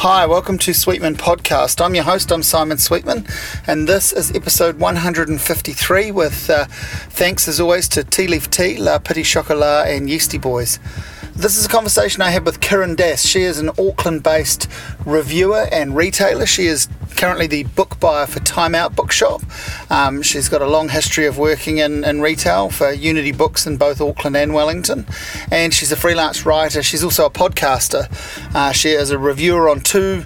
Hi, welcome to Sweetman Podcast. I'm your host, I'm Simon Sweetman, and this is episode 153 with uh, thanks as always to Tea Leaf Tea, La Petit Chocolat, and Yeasty Boys. This is a conversation I had with Kiran Dass. She is an Auckland based reviewer and retailer. She is currently the book buyer for Time Out Bookshop. Um, she's got a long history of working in, in retail for Unity Books in both Auckland and Wellington. And she's a freelance writer. She's also a podcaster. Uh, she is a reviewer on two.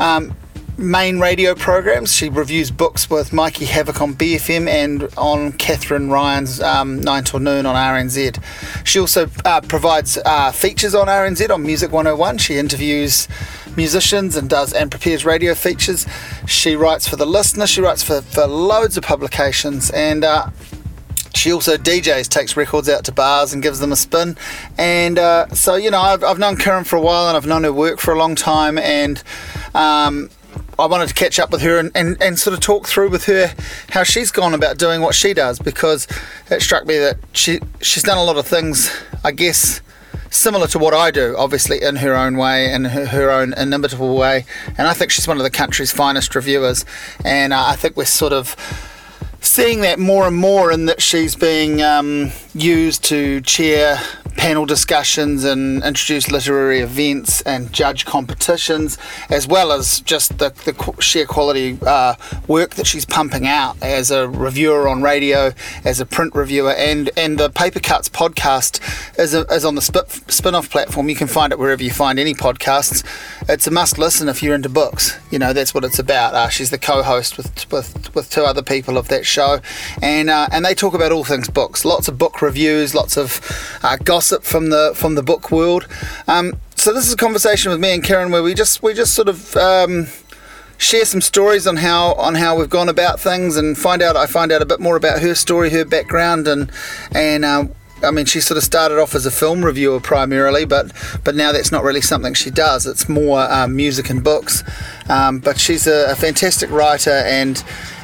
Um, main radio programs. She reviews books with Mikey Havoc on BFM and on Kathryn Ryan's um, 9 till noon on RNZ. She also uh, provides uh, features on RNZ on Music 101. She interviews musicians and does and prepares radio features. She writes for the listener, she writes for, for loads of publications and uh, she also DJs, takes records out to bars and gives them a spin. And uh, so, you know, I've, I've known Karen for a while and I've known her work for a long time. And um, I wanted to catch up with her and, and, and sort of talk through with her how she's gone about doing what she does because it struck me that she she's done a lot of things, I guess, similar to what I do, obviously in her own way and her, her own inimitable way. And I think she's one of the country's finest reviewers. And uh, I think we're sort of seeing that more and more in that she's being um, used to chair panel discussions and introduce literary events and judge competitions, as well as just the, the sheer quality uh, work that she's pumping out as a reviewer on radio, as a print reviewer, and, and the Paper Cuts podcast is, a, is on the spin off platform. You can find it wherever you find any podcasts. It's a must listen if you're into books. You know, that's what it's about. Uh, she's the co host with, with, with two other people of that show, and, uh, and they talk about all things books, lots of book reviews, lots of uh, gossip gossip from the from the book world. Um, so this is a conversation with me and Karen where we just we just sort of um, share some stories on how on how we've gone about things and find out I find out a bit more about her story, her background, and and. Uh, I mean, she sort of started off as a film reviewer primarily, but but now that's not really something she does. It's more um, music and books. Um, but she's a, a fantastic writer and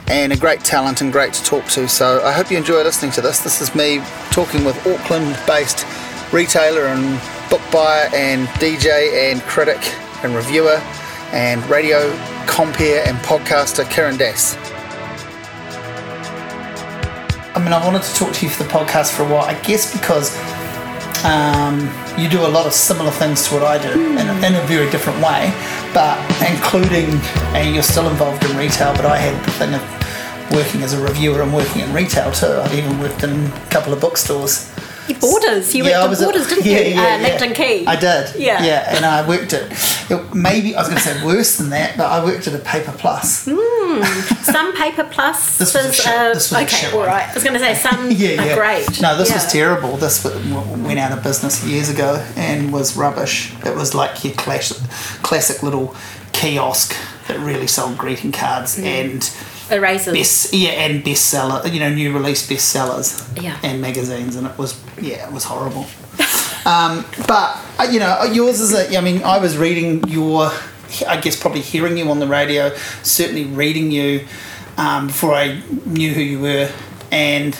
and a great talent and great to talk to. So I hope you enjoy listening to this. This is me talking with Auckland-based retailer and book buyer and DJ and critic and reviewer and radio compere and podcaster Karen Dass. I mean, I wanted to talk to you for the podcast for a while, I guess because um, you do a lot of similar things to what I do mm. in, a, in, a, very different way, but including, and you're still involved in retail, but I had the thing of working as a reviewer and working in retail too. I've even worked in a couple of bookstores Borders. You yeah, went to Borders, didn't yeah, you? Yeah, uh, Lambton Quay. I did. Yeah. Yeah, and I worked at, it, maybe, I was going to say worse than that, but I worked at a Paper Plus. Mm, some Paper Plus. this was a shit, uh, this was okay, all right. I was going to say some yeah, yeah. great. No, this was terrible. This went out of business years ago and was rubbish. It was like your classic, classic little kiosk that really sold greeting cards mm. and erasers. Best, yeah, and bestseller, you know, new release bestsellers. Yeah. And magazines, and it was yeah, it was horrible. um, but uh, you know, yours is a. I mean, I was reading your. I guess probably hearing you on the radio, certainly reading you um, before I knew who you were, and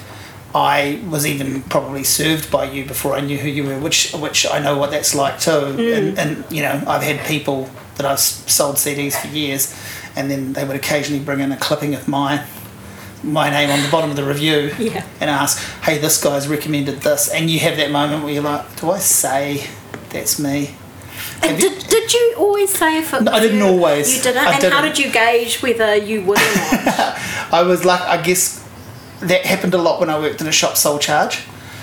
I was even probably served by you before I knew who you were, which which I know what that's like too. Mm. And, and you know, I've had people that I've sold CDs for years and then they would occasionally bring in a clipping of my my name on the bottom of the review yeah. and ask, "Hey, this guy's recommended this," and you have that moment where you're like, "Do I say that's me?" And did, you, did you always say if it no, I didn't you, always. You didn't. I and didn't. how did you gauge whether you would or not? I was like, I guess that happened a lot when I worked in a shop sole charge,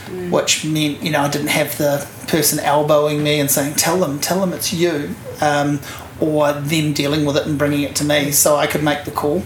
mm. which meant you know I didn't have the person elbowing me and saying, "Tell them, tell them it's you," um, or them dealing with it and bringing it to me so I could make the call.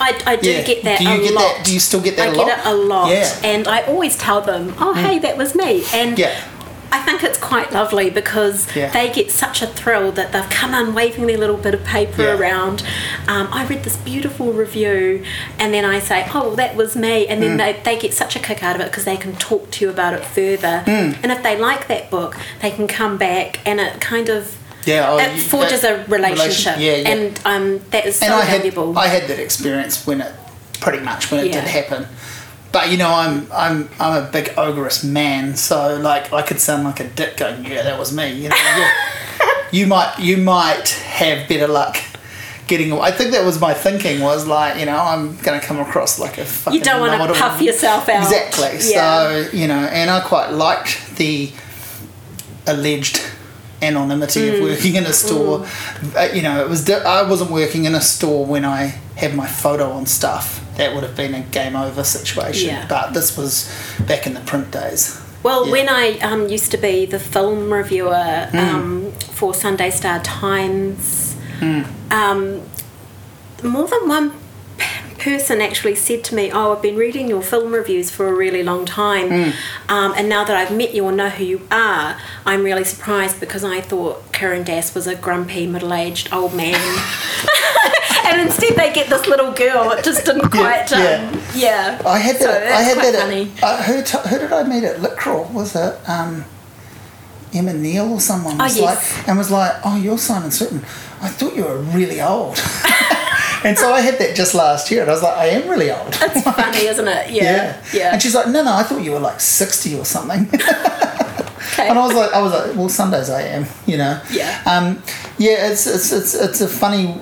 I, I do yeah. get that do you a get lot. That? Do you still get that I a lot? get it a lot. Yeah. And I always tell them, oh, mm. hey, that was me. And yeah. I think it's quite lovely because yeah. they get such a thrill that they've come in waving their little bit of paper yeah. around. Um, I read this beautiful review, and then I say, "Oh, well, that was me," and then mm. they, they get such a kick out of it because they can talk to you about it further. Mm. And if they like that book, they can come back, and it kind of yeah, oh, it forges a relationship. Relation, yeah, yeah. And um, that is so and I valuable. Had, I had that experience when it, pretty much when it yeah. did happen. But you know, I'm I'm I'm a big ogreous man, so like I could sound like a dick going, yeah, that was me. You know, you might you might have better luck getting I think that was my thinking was like, you know, I'm going to come across like a fucking You don't want to puff yourself out. Exactly. Yeah. So, you know, and I quite liked the alleged anonymity mm. of working in a store. Mm. Uh, you know, it was I wasn't working in a store when I had my photo on stuff. That would have been a game over situation. Yeah. But this was back in the print days. Well, yeah. when I um, used to be the film reviewer mm. um, for Sunday Star Times, mm. um, more than one person actually said to me, "Oh, I've been reading your film reviews for a really long time, mm. um, and now that I've met you or know who you are, I'm really surprised because I thought Kiran Dass was a grumpy, middle-aged old man." and instead they get this little girl. It just didn't quite. Yeah, um, yeah. I had that. So I had that. At, uh, who, t- who did I meet at Litcrawl? Was it um, Emma Neale or someone? Oh, yes. like, and was like, "Oh, you're Simon Sweetman. I thought you were really old." and so I had that just last year, and I was like, I am really old. That's like, funny, isn't it? Yeah. yeah. yeah. And she's like, No, no, I thought you were like sixty or something. okay. And I was like, I was like, well, Sundays I am, you know. Yeah. Um, yeah, it's it's it's it's a funny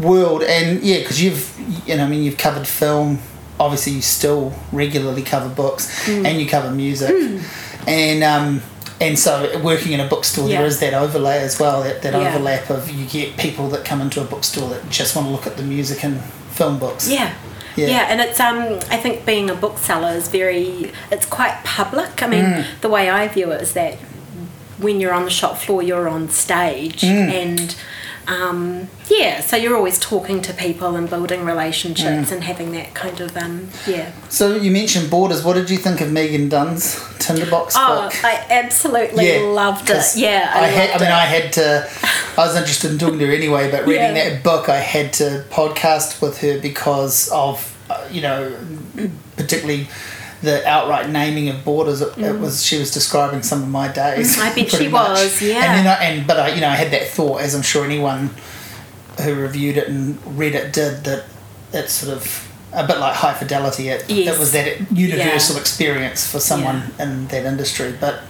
world, and yeah, because you've you know, I mean, you've covered film. Obviously, you still regularly cover books, mm. and you cover music, mm. and um, and so working in a bookstore yeah. there is that overlay as well that, that yeah. overlap of you get people that come into a bookstore that just want to look at the music and film books yeah yeah. yeah, and it's um I think being a bookseller is very it's quite public. I mean, mm. the way I view it is that when you're on the shop floor, you're on stage, mm. and um, yeah, so you're always talking to people and building relationships mm. and having that kind of um, yeah. So you mentioned Borders. What did you think of Megan Dunn's Tinderbox oh, book? Oh I absolutely yeah, loved it. Yeah, I, I had. I mean, I had to. I was interested in talking to her anyway, but reading yeah. that book, I had to podcast with her because of uh, you know, particularly the outright naming of borders. It, mm. it, was she was describing some of my days. I bet she much. was. Yeah. And then I, and but I you know I had that thought as I'm sure anyone who reviewed it and read it did that it's sort of a bit like high fidelity. It, yes. it was that universal yeah. experience for someone yeah. in that industry, but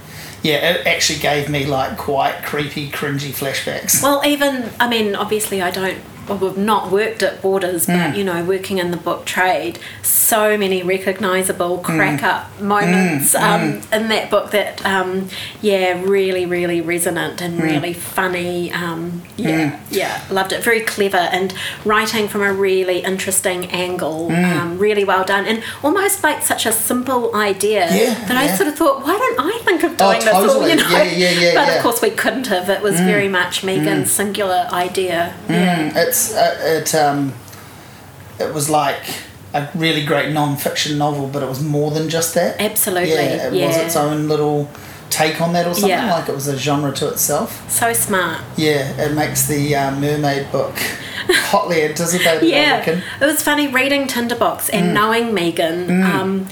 yeah, it actually gave me like quite creepy, cringy flashbacks. Well, even I mean, obviously, I don't we've not worked at Borders, but mm. you know, working in the book trade, so many recognisable mm. crack up moments mm. um, mm. in that book that, um, yeah, really, really resonant and mm. really funny. Um, yeah, mm. yeah, loved it. Very clever and writing from a really interesting angle. Um, really well done and almost like such a simple idea yeah, that I sort of thought, why don't I think of doing oh, totally. this? Or, you know, yeah, yeah, yeah, but yeah. of course we couldn't have. It was very much Megan's singular idea. Yeah. It's uh, it um, it was like a really great non-fiction novel, but it was more than just that. Absolutely, yeah, it yeah. was its own little take on that or something. Yeah. Like it was a genre to itself. So smart. Yeah, it makes the uh, mermaid book hotly anticipated. yeah, it was funny reading Tinderbox and mm. knowing Megan. Mm. Um,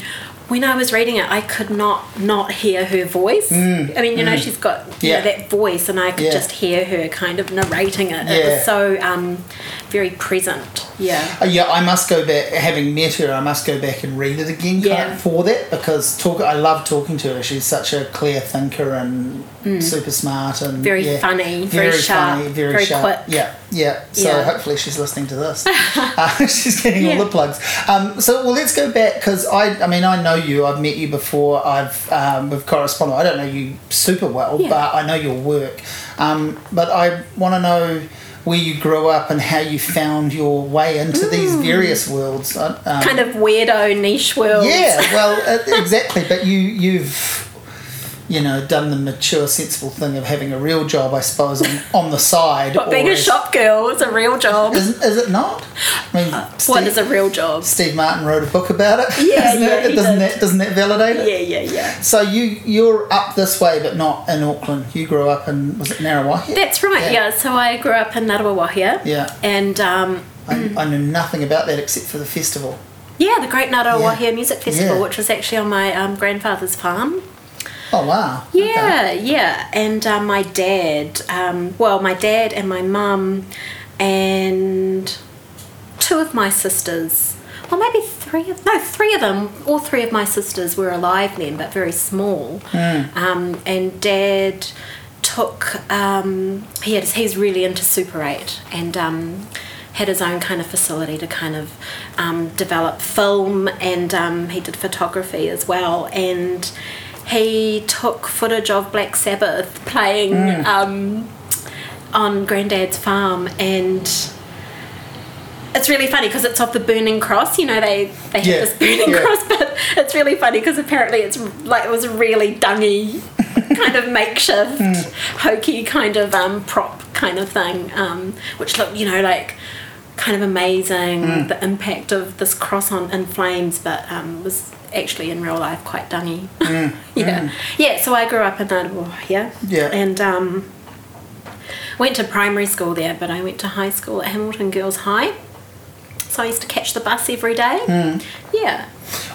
when I was reading it, I could not not hear her voice. Mm, I mean, you mm. know, she's got yeah. know, that voice, and I could yeah. just hear her kind of narrating it. Yeah. It was so um, very present. Yeah. Uh, yeah, I must go back. Having met her, I must go back and read it again yeah. for that because talk. I love talking to her. She's such a clear thinker and mm. super smart and very funny, very, very sharp, funny, very, very sharp. quick. Yeah, yeah. So hopefully she's listening to this. uh, she's getting all the plugs. Um, so well, let's go back because I. I mean, I know you. I've met you before. I've um, we've corresponded. I don't know you super well, but I know your work. Um, but I want to know where you grew up and how you found your way into mm. these various worlds. Um, kind of weirdo niche worlds. Yeah, well, exactly. But you you've you know, done the mature, sensible thing of having a real job, I suppose, on, on the side. But being a shop girl is a real job. Is, is it not? I mean, uh, Steve, what is a real job? Steve Martin wrote a book about it. Yeah, yeah, it? doesn't that doesn't that validate it? Yeah, yeah, yeah. So you you're up this way, but not in Auckland. You grew up in was it Ngaruawahia? That's right. Yeah. yeah. So I grew up in Ngaruawahia. Yeah. And um, I, I knew nothing about that except for the festival. Yeah, the Great Ngaruawahia yeah. Music Festival, yeah. which was actually on my um, grandfather's farm. Oh wow! Yeah, okay. yeah, and uh, my dad. Um, well, my dad and my mum, and two of my sisters. Well, maybe three of no, three of them. All three of my sisters were alive then, but very small. Mm. Um, and dad took um, he had, he's really into Super 8 and um, had his own kind of facility to kind of um, develop film and um, he did photography as well and he took footage of Black Sabbath playing mm. um, on Granddad's farm and it's really funny because it's off the burning cross. You know, they they have this burning yeah. cross, but it's really funny because apparently it's like it was a really dungy kind of makeshift, mm. hokey kind of um, prop kind of thing, um, which looked, you know, like kind of amazing. Mm. The impact of this cross on in flames, but um, was actually in real life quite dungy. Mm. yeah, mm. yeah. So I grew up in Ngāruawāhia. Yeah, yeah, and um, went to primary school there, but I went to high school at Hamilton Girls High. So I used to catch the bus every day. Mm. Yeah.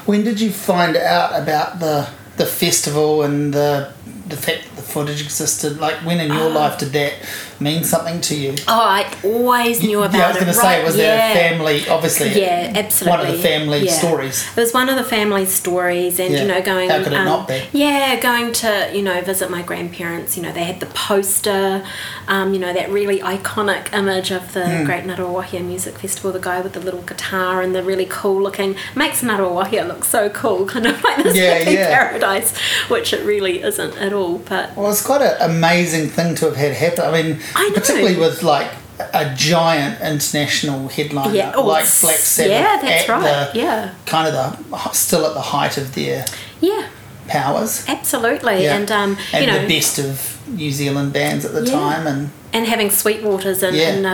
When did you find out about the the festival and the the fact that the footage existed? Like, when in your oh. life did that mean something to you? Oh, I always knew about it. Yeah, I was going to say, was yeah. there a family, obviously? Yeah, absolutely. One of the family yeah. stories. It was one of the family stories, and, yeah. you know, going. How could it um, not be? Yeah, going to, you know, visit my grandparents. You know, they had the poster, um, you know, that really iconic image of the mm. Great Ngāruawāhia Music Festival, the guy with the little guitar and the really cool looking, makes Ngāruawāhia look so cool, kind of like this yeah. paradise, which it really isn't at all. But Well, it's quite an amazing thing to have had happen. I mean, I particularly with like a giant international headliner yeah. oh, like Black Sabbath. Yeah, that's right. The, yeah, kind of the still at the height of their yeah powers. Absolutely, yeah. and um, and you know, the best of New Zealand bands at the yeah. time, and and having Sweetwaters in, yeah. in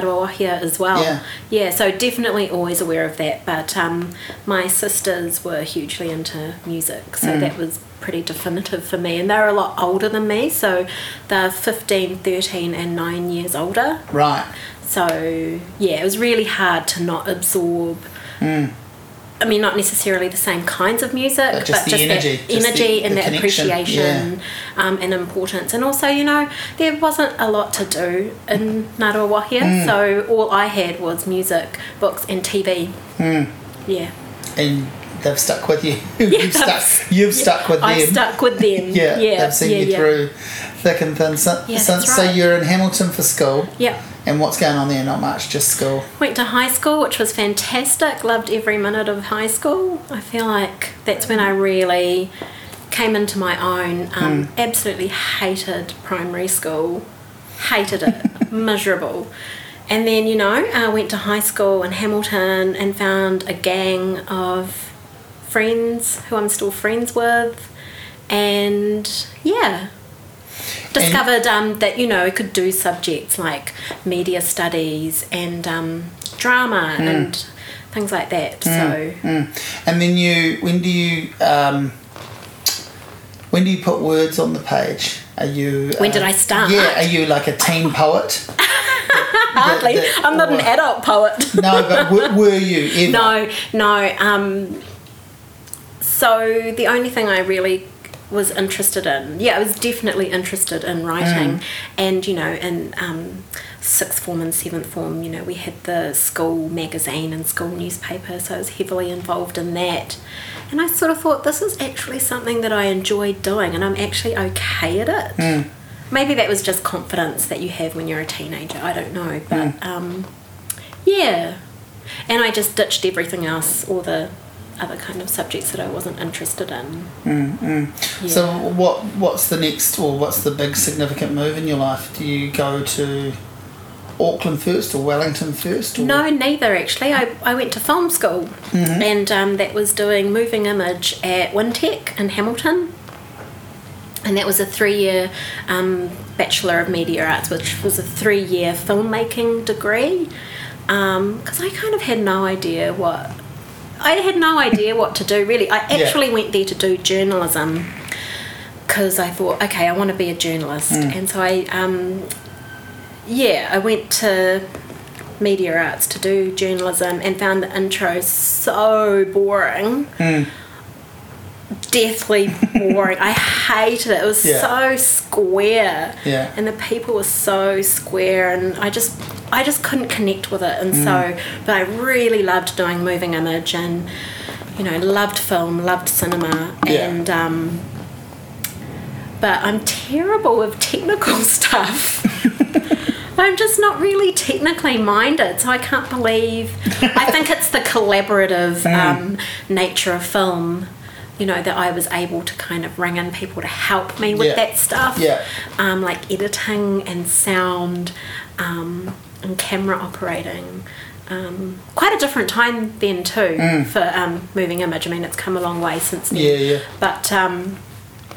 as well. Yeah. yeah, so definitely always aware of that. But um, my sisters were hugely into music, so mm. that was pretty definitive for me. And they're a lot older than me, so they're 15, 13, and 9 years older. Right. So, yeah, it was really hard to not absorb. Mm. I mean, not necessarily the same kinds of music, but just, but just energy, that just energy the, and the that appreciation yeah. um, and importance. And also, you know, there wasn't a lot to do in Ngāruawāhia, mm. so all I had was music, books, and TV. Mm. Yeah. And they've stuck with you. You've stuck. You've yeah, stuck with them. I've stuck with them. yeah, yeah, they've seen yeah, you through thick and thin. So, yeah, so, right. so you're in Hamilton for school. Yeah. And what's going on there? Not much, just school. Went to high school, which was fantastic. Loved every minute of high school. I feel like that's when I really came into my own. Um, mm. Absolutely hated primary school. Hated it. Miserable. And then, you know, I went to high school in Hamilton and found a gang of friends who I'm still friends with, and yeah, discovered um, that you know I could do subjects like media studies and um, drama mm. and things like that. Mm. So, mm. and then you, when do you, um, when do you put words on the page? Are you? When uh, did I start? Yeah, are you like a teen poet? Hardly. I'm not an adult poet. no, but were, were you ever? No, no. Um, so the only thing I really was interested in, yeah, I was definitely interested in writing, mm. and you know, in um, sixth form and seventh form, you know, we had the school magazine and school newspaper, so I was heavily involved in that. And I sort of thought this is actually something that I enjoyed doing, and I'm actually okay at it. Mm. Maybe that was just confidence that you have when you're a teenager. I don't know, but mm. um, yeah. And I just ditched everything else, all the other kind of subjects that I wasn't interested in. Mm, Yeah. So what what's the next or what's the big significant move in your life? Do you go to Auckland first or Wellington first? Or? No, neither actually. I, I went to film school mm-hmm. and um, that was doing moving image at Wintec in Hamilton. And that was a three year um, Bachelor of Media Arts, which was a three year filmmaking degree. Because um, I kind of had no idea what I had no idea what to do really. I actually yeah. went there to do journalism because I thought, okay, I want to be a journalist, mm. and so I, um, yeah, I went to media arts to do journalism and found the intro so boring. Mm. Deathly boring. I hated it. It was yeah. so square. Yeah. And the people were so square and I just I just couldn't connect with it, and mm. so, but I really loved doing moving image, and you know, loved film, loved cinema, yeah. and um, but I'm terrible with technical stuff. I'm just not really technically minded, so I can't believe. I think it's the collaborative mm. um, nature of film you know that I was able to kind of ring in people to help me with yeah. that stuff yeah um, like editing and sound um, and camera operating um, quite a different time then too mm. for um, moving image I mean it's come a long way since then yeah yeah but um,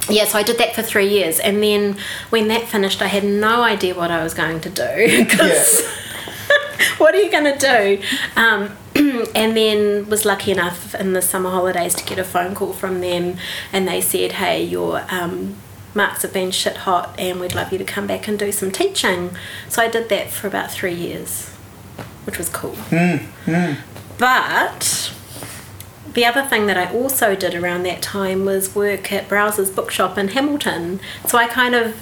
yeah, so I did that for three years, and then when that finished, I had no idea what I was going to do because yeah. what are you going to do? Um, and then was lucky enough in the summer holidays to get a phone call from them, and they said, "Hey, your um, marks have been shit hot, and we'd love you to come back and do some teaching." So I did that for about three years, which was cool. Mm, mm. But the other thing that I also did around that time was work at Browser's Bookshop in Hamilton. So I kind of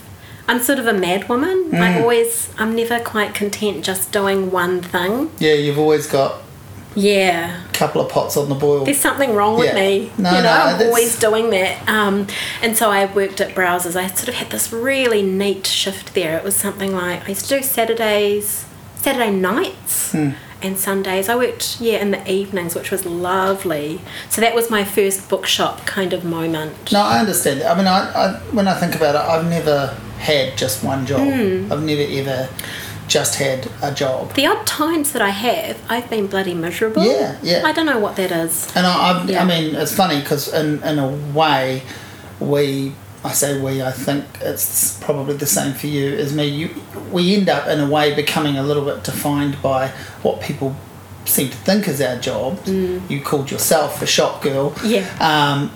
I'm sort of a mad woman. Mm. I always I'm never quite content just doing one thing. Yeah, you've always got yeah. A couple of pots on the boil. There's something wrong with yeah. me. No, you know no, i'm that's... always doing that. Um, and so i worked at browsers. I sort of had this really neat shift there. It was something like i used to do saturdays saturday nights hmm. and sundays. I worked yeah in the evenings which was lovely. So that was my first bookshop kind of moment. No i understand. I mean I, I when i think about it i've never had just one job. Mm. i've never ever just had a job. The odd times that I have, I've been bloody miserable. Yeah, yeah. I don't know what that is. And I, yeah. I mean, it's funny because in in a way, we. I say we. I think it's probably the same for you as me. You, we end up in a way becoming a little bit defined by what people seem to think is our job. Mm. You called yourself a shop girl. Yeah. Um,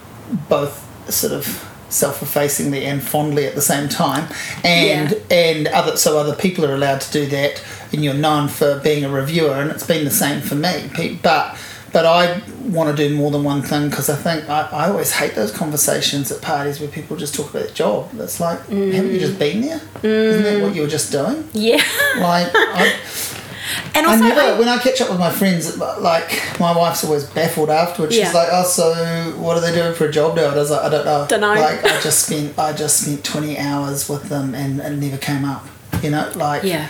both sort of self-effacingly and fondly at the same time and yeah. and other so other people are allowed to do that and you're known for being a reviewer and it's been the same for me but but I want to do more than one thing because I think I, I always hate those conversations at parties where people just talk about their job. It's like, mm. haven't you just been there? Mm. not that what you were just doing? Yeah. Like, I, and also, I never, I, when I catch up with my friends, like my wife's always baffled afterwards. Yeah. She's like, "Oh, so what are they doing for a job now?" And I was like, "I don't know." Don't know. Like I just spent, I just spent twenty hours with them, and it never came up. You know, like yeah.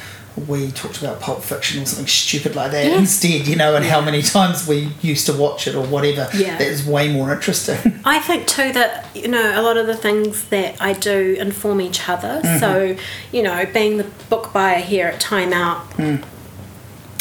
We talked about Pulp Fiction or something stupid like that yeah. instead, you know, and how many times we used to watch it or whatever. Yeah. That is way more interesting. I think too that, you know, a lot of the things that I do inform each other. Mm-hmm. So, you know, being the book buyer here at Time Out, mm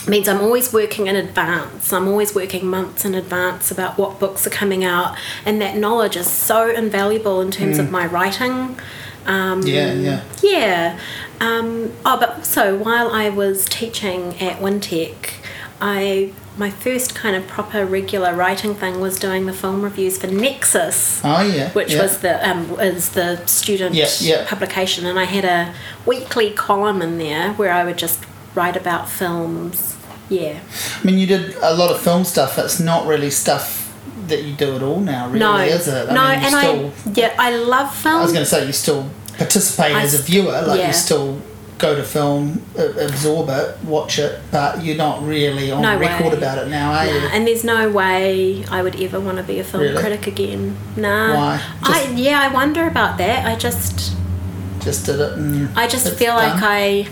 means I'm always working in advance. I'm always working months in advance about what books are coming out, and that knowledge is so invaluable in terms mm. of my writing. Um, yeah, yeah. Yeah. Um, oh, but also while I was teaching at Wintec, I my first kind of proper regular writing thing was doing the film reviews for Nexus. Oh yeah, which yeah. was the um, is the student yeah, yeah. publication, and I had a weekly column in there where I would just write about films. Yeah. I mean, you did a lot of film stuff. It's not really stuff that you do at all now, really, no, is it? I no, mean, and still, I yeah, I love film. I was going to say you still participate I as a viewer, like yeah. you still go to film, absorb it, watch it, but you're not really on no record way. about it now, are you? And there's no way I would ever want to be a film really? critic again. Nah. Why? Just, I yeah, I wonder about that. I just just did it. I just feel done. like I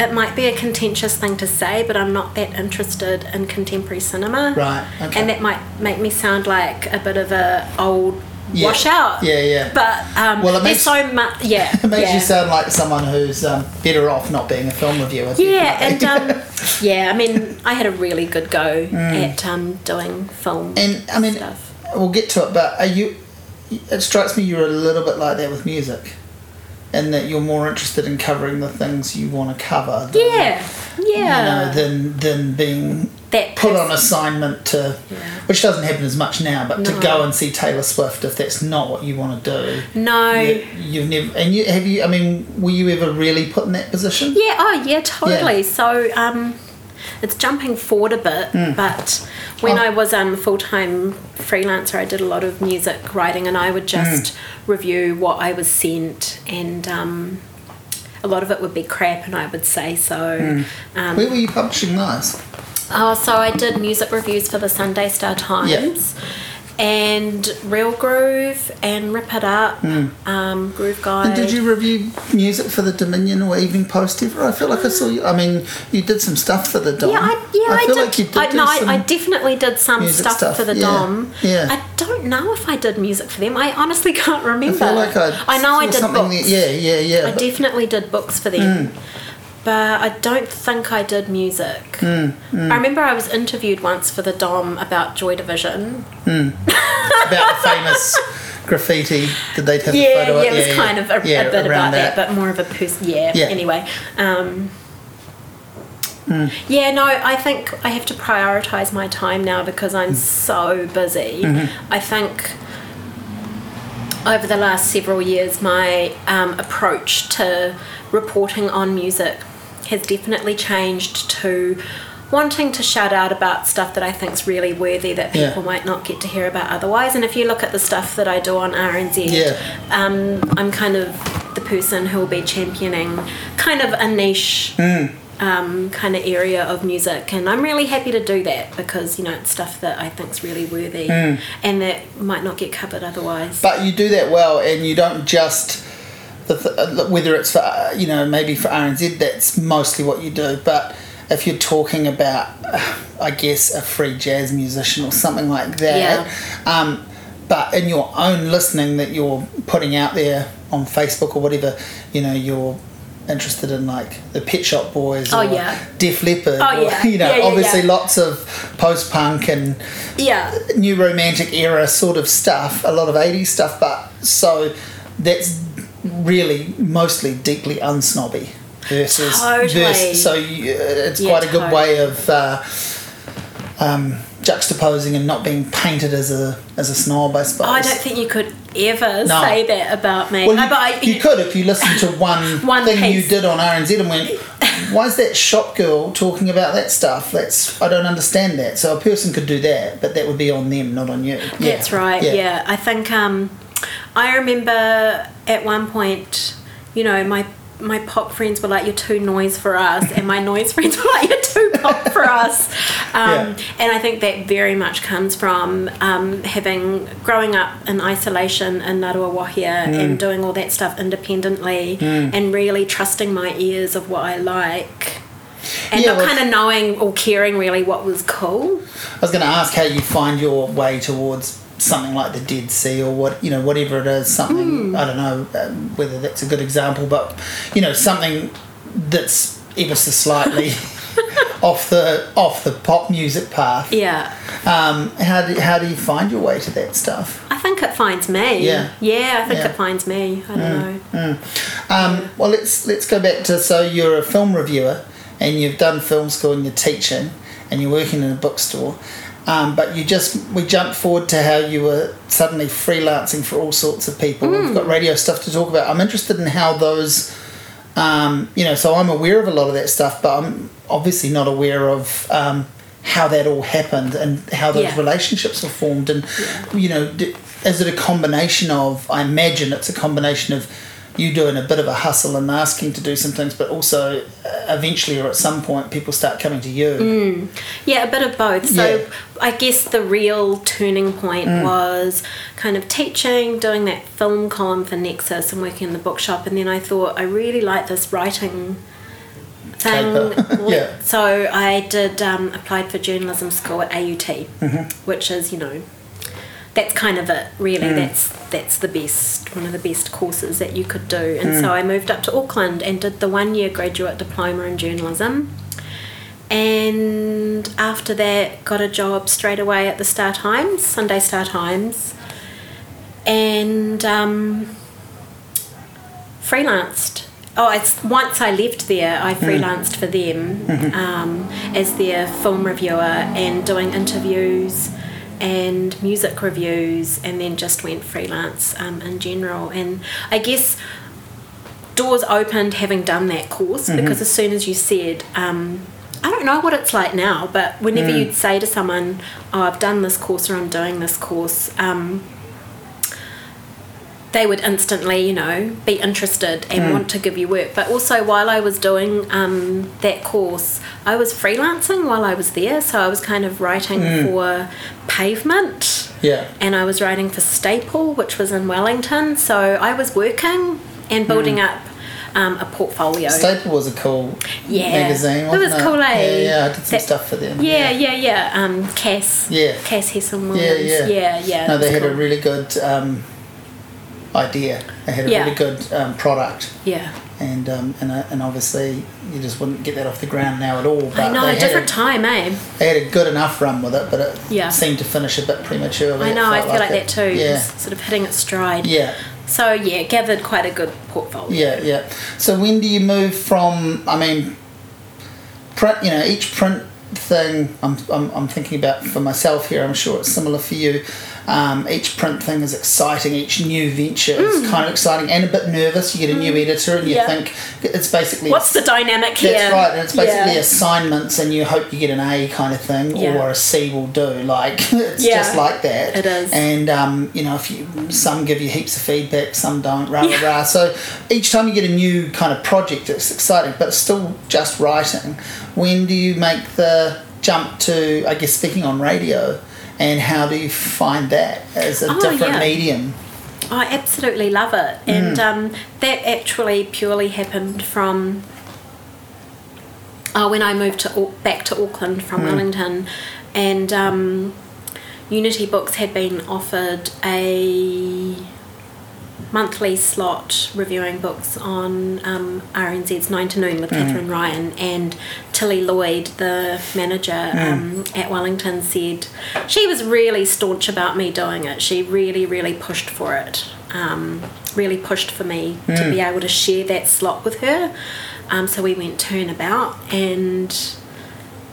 it might be a contentious thing to say, but I'm not that interested in contemporary cinema. Right. Okay. And that might make me sound like a bit of a old yeah. washout. Yeah, yeah. But um, well, it makes, so much. Yeah, it makes yeah. you sound like someone who's um, better off not being a film reviewer. Yeah, and um, yeah, I mean, I had a really good go mm. at um, doing film and I mean, stuff. We'll get to it, but are you? It strikes me you're a little bit like that with music and that you're more interested in covering the things you want to cover. Than, yeah, yeah. You know, than than being that put on assignment to, yeah. which doesn't happen as much now, but no. to go and see Taylor Swift if that's not what you want to do. No, you, have never. And you have you? I mean, were you ever really put in that position? Yeah. Oh, yeah. Totally. Yeah. So, um, it's jumping forward a bit, mm. but when oh. I was um, full time freelancer, I did a lot of music writing, and I would just mm. review what I was sent, and um, a lot of it would be crap, and I would say so. Mm. Um, Where were you publishing those? Oh, so I did music reviews for the Sunday Star Times. Yep. And Real Groove and Rip It Up, Mm. um, Groove Guide. And did you review music for the Dominion or Evening Post ever? I feel like I saw you. I mean, you did some stuff for the Dom. Yeah, I, yeah, I, feel did. like you did. I, no, I, I definitely did some stuff, stuff, for the yeah, Dom. yeah. I don't know if I did music for them. I honestly can't remember. I feel like I. I know I did books. There. Yeah, yeah, yeah. I but- definitely did books for them. Mm. But I don't think I did music. Mm, I remember I was interviewed once for the Dom about Joy Division. about the famous graffiti. Did they have Yeah, a photo? yeah, it was kind of a, yeah, a bit about that. but more of a person. Yeah, Yeah. Anyway, um, Hmm. yeah, no, I think I have to prioritize my time now because I'm so busy. Mm-hmm. I think over the last several years, my um, approach to reporting on music has definitely changed to wanting to shout out about stuff that I think's really worthy that Yeah. people might not get to hear about otherwise. And if you look at the stuff that I do on RNZ, Yeah. um, I'm kind of the person who will be championing kind of a niche um, kind of area of music, and I'm really happy to do that because you know it's stuff that I think's really worthy and that might not get covered otherwise. But you do that well, and you don't just th- uh, whether it's for uh, you know maybe for RNZ that's mostly what you do, but if you're talking about, uh, I guess, a free jazz musician or something like that, yeah. um, but in your own listening that you're putting out there on Facebook or whatever, you know, you're interested in like the Pet Shop Boys Oh, or yeah. Def Leppard, Oh, or, yeah. you know, Yeah, obviously lots of post punk and yeah, new romantic era sort of stuff, a lot of 80s stuff, but so that's really mostly deeply unsnobby versus, Totally. versus so you, uh, it's Yeah, quite a good totally. way of uh, um, juxtaposing and not being painted as a as a snob, I suppose. I don't think you could ever No. say that about me. well, you, Uh, but I, you could if you listened to one, One thing you did on RNZ and went, "Why is that shop girl talking about that stuff? That's I don't understand that." So a person could do that, but that would be on them, not on you. Yeah. That's right. Yeah. I think um, I remember at one point, you know, my my pop friends were like, "You're too noise for us," and my noise friends were like, "You're too pop for us." Um, Yeah. And I think that very much comes from um, having growing up in isolation in Ngāruawāhia Mm. and doing all that stuff independently, and really trusting my ears of what I like. And Yeah, not well- kind of knowing or caring really what was cool. I was going to ask how you find your way towards something like the Dead C or what you know whatever it is something I don't know um, whether that's a good example but you know something that's ever so slightly off the off the pop music path Yeah. um, how, do, how do you find your way to that stuff I think it finds me. Yeah. Yeah, I think Yeah. it finds me. I don't know. um, well let's let's go back to so you're a film reviewer and you've done film school and you're teaching and you're working in a bookstore um, but you just we jumped forward to how you were suddenly freelancing for all sorts of people. We've got radio stuff to talk about. I'm interested in how those um, you know so i'm aware of a lot of that stuff but i'm obviously not aware of um, how that all happened and how those Yeah. relationships were formed. And you know d- is it a combination of i imagine it's a combination of you doing a bit of a hustle and asking to do some things but also uh, eventually or at some point people start coming to you Yeah, a bit of both. So Yeah. I guess the real turning point was kind of teaching, doing that film column for Nexus and working in the bookshop. And then I thought, I really like this writing thing. Yeah. So I did, um, applied for journalism school at AUT, Mm-hmm. which is, you know, that's kind of it really. Mm. that's that's the best one of the best courses that you could do. And Mm. so i moved up to auckland and did the one year graduate diploma in journalism. And after that got a job straight away at the star times sunday star times. And um, freelanced. Oh it's once i left there i freelanced for them um, as their film reviewer and doing interviews and music reviews and then just went freelance um, in general. And i guess doors opened having done that course because as soon as you said um, I don't know what it's like now, but whenever you'd say to someone, "Oh, I've done this course or I'm doing this course," um, they would instantly, you know, be interested and mm. want to give you work. But also, while I was doing um, that course, I was freelancing while I was there. So I was kind of writing mm. for Pavement. Yeah. And I was writing for Staple, which was in Wellington. So I was working and building mm. up um, a portfolio. Staple was a cool yeah. magazine. it was it? cool, eh? Yeah, yeah, I did some that, stuff for them. Yeah, yeah, yeah. yeah. Um, Cass. Yeah. Cass Williams. Yeah, yeah, yeah. yeah no, they had cool. a really good um, idea. They had a yeah. really good um, product. Yeah. And um, and uh, and obviously you just wouldn't get that off the ground now at all. But I know, a different a, time, eh? They had a good enough run with it, but it yeah. seemed to finish a bit prematurely. I know, I feel like, like that too. Yeah. Sort of hitting its stride. Yeah. So yeah, gathered quite a good portfolio. Yeah, yeah. So when do you move from? I mean, print. You know, each print thing. I'm, I'm, I'm thinking about for myself here. I'm sure it's similar for you. Um, each print thing is exciting. Each new venture mm. is kind of exciting and a bit nervous. You get a new mm. editor and you yeah. think it's basically what's the dynamic that's here? That's right, and it's basically yeah. assignments, and you hope you get an A kind of thing, yeah. or a C will do. Like it's just like that. It is. And um, you know, if you some give you heaps of feedback, some don't. Rah rah rah. So each time you get a new kind of project, it's exciting, but it's still just writing. When do you make the jump to? I guess speaking on radio and how do you find that as a oh, different yeah. medium? I absolutely love it, and mm. um, that actually purely happened from uh, when I moved to back to Auckland from mm. Wellington, and um, Unity Books had been offered a monthly slot reviewing books on um, RNZ's Nine to Noon with mm. Kathryn Ryan, and Tilly Lloyd, the manager mm. um, at Wellington, said she was really staunch about me doing it. She really, really pushed for it. Um, really pushed for me mm. to be able to share that slot with her. Um, so we went turnabout and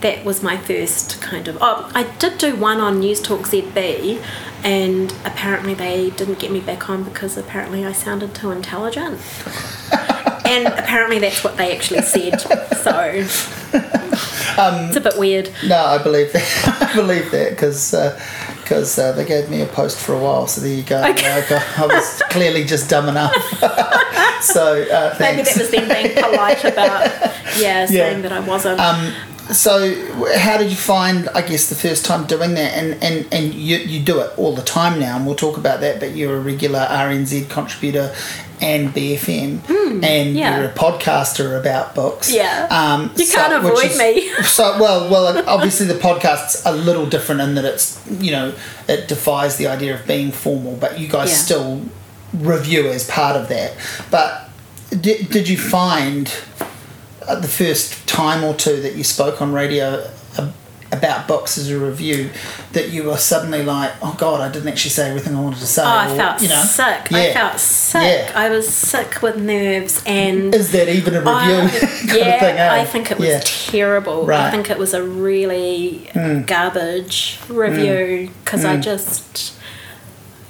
that was my first kind of. Oh, I did do one on News Talk ZB, and apparently they didn't get me back on because apparently I sounded too intelligent. and apparently that's what they actually said. So um, it's a bit weird. No, I believe that. I believe that because. because uh, uh, they gave me a post for a while, so there you go. Okay. I, I was clearly just dumb enough. so uh, maybe that was them being polite about yeah, saying that I wasn't. Um, so how did you find i guess the first time doing that? And and and you, you do it all the time now and we'll talk about that but you're a regular rnz contributor and bfm mm, and yeah. you're a podcaster about books. Yeah. Um, you can't avoid is, me. so well well obviously the podcast's a little different in that it's you know it defies the idea of being formal but you guys yeah. still review as part of that. But did, did you find the first time or two that you spoke on radio about books as a review that you were suddenly like, oh God, I didn't actually say everything I wanted to say. Oh, I felt you know? sick. Yeah. I felt sick. Yeah. I was sick with nerves and. Is that even a review? I, yeah, thing, eh? I think it was yeah. terrible. Right. I think it was a really mm. garbage review because mm. I just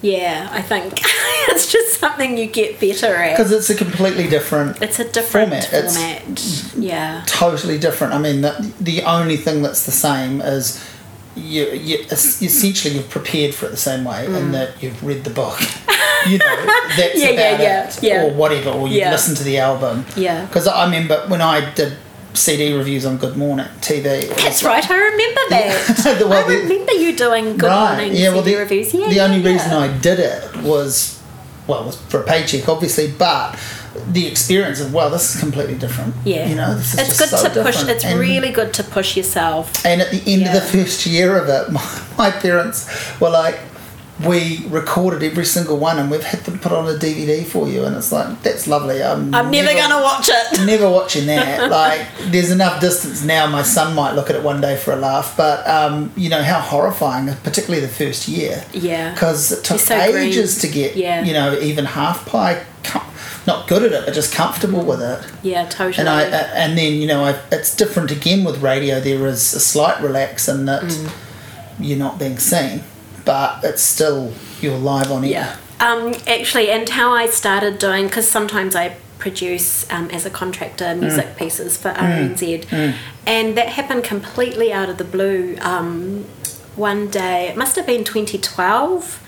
yeah, I think it's just something you get better at. Because it's a completely different. It's a different format. format. It's yeah. Totally different. I mean, the, the only thing that's the same is you, you essentially you've prepared for it the same way, mm. in that you've read the book. you know, that's yeah, about yeah, it, yeah, or whatever, or you yeah. listened to the album. Yeah. Because I remember when I did CD reviews on Good Morning TV. That's right, I remember that. well, I remember you doing Good right, Morning yeah, well, CD the, reviews. Yeah, the yeah, only yeah. reason I did it was, well, was for a paycheck, obviously, but the experience of well, this is completely different. Yeah, you know, this is it's good so to different. push. It's and, really good to push yourself. And at the end yeah. of the first year of it, my, my parents were like, we recorded every single one and we've had them put on a DVD for you and it's like that's lovely. I'm, I'm never, never gonna watch it. never watching that. Like there's enough distance now my son might look at it one day for a laugh but um, you know how horrifying particularly the first year. Yeah. Because it took so ages green. to get yeah. you know even half pie com- not good at it but just comfortable with it. Yeah totally. And I uh, and then you know I, it's different again with radio. There is a slight relax in that mm. you're not being seen but it's still you're live on air. Yeah. Um, actually, and how I started doing because sometimes I produce um, as a contractor mm. music mm. pieces for RNZ, mm. and that happened completely out of the blue. Um, one day, it must have been 2012,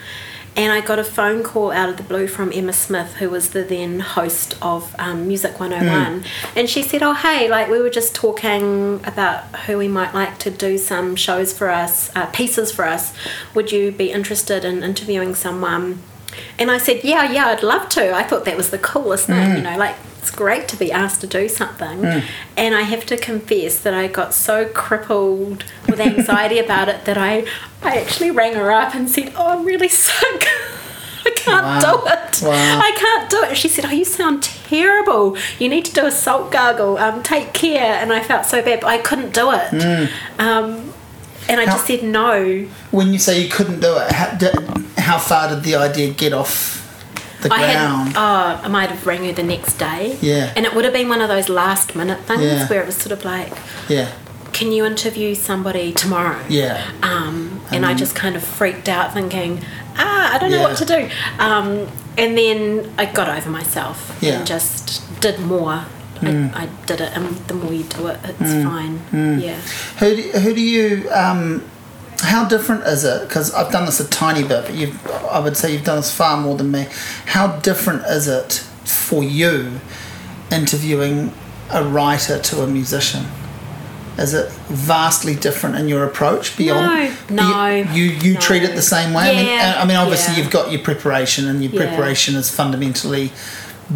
and I got a phone call out of the blue from Emma Smith, who was the then host of um, Music 101. Mm. And she said, Oh, hey, like we were just talking about who we might like to do some shows for us, uh, pieces for us. Would you be interested in interviewing someone? And I said, Yeah, yeah, I'd love to. I thought that was the coolest thing, mm. you know, like it's great to be asked to do something. Mm. And I have to confess that I got so crippled with anxiety about it that I, I actually rang her up and said, Oh, I'm really sick. I can't wow. do it. Wow. I can't do it. She said, Oh, you sound terrible. You need to do a salt gargle. Um, take care. And I felt so bad, but I couldn't do it. Mm. Um, and I how, just said no. When you say you couldn't do it, how, did, how far did the idea get off the I ground? Had, oh, I might have rang her the next day. Yeah. And it would have been one of those last minute things yeah. where it was sort of like, yeah. Can you interview somebody tomorrow? Yeah. Um, and, and I just kind of freaked out, thinking, ah, I don't know yeah. what to do. Um, and then I got over myself yeah. and just did more. Mm. I, I, did it, and the more you do it, it's mm. fine. Mm. Yeah. Who do, who do you? Um, how different is it? Because I've done this a tiny bit, but you've, I would say you've done this far more than me. How different is it for you interviewing a writer to a musician? Is it vastly different in your approach beyond? No, no. You you, no. treat it the same way. Yeah, I mean, I mean obviously yeah. you've got your preparation, and your yeah. preparation is fundamentally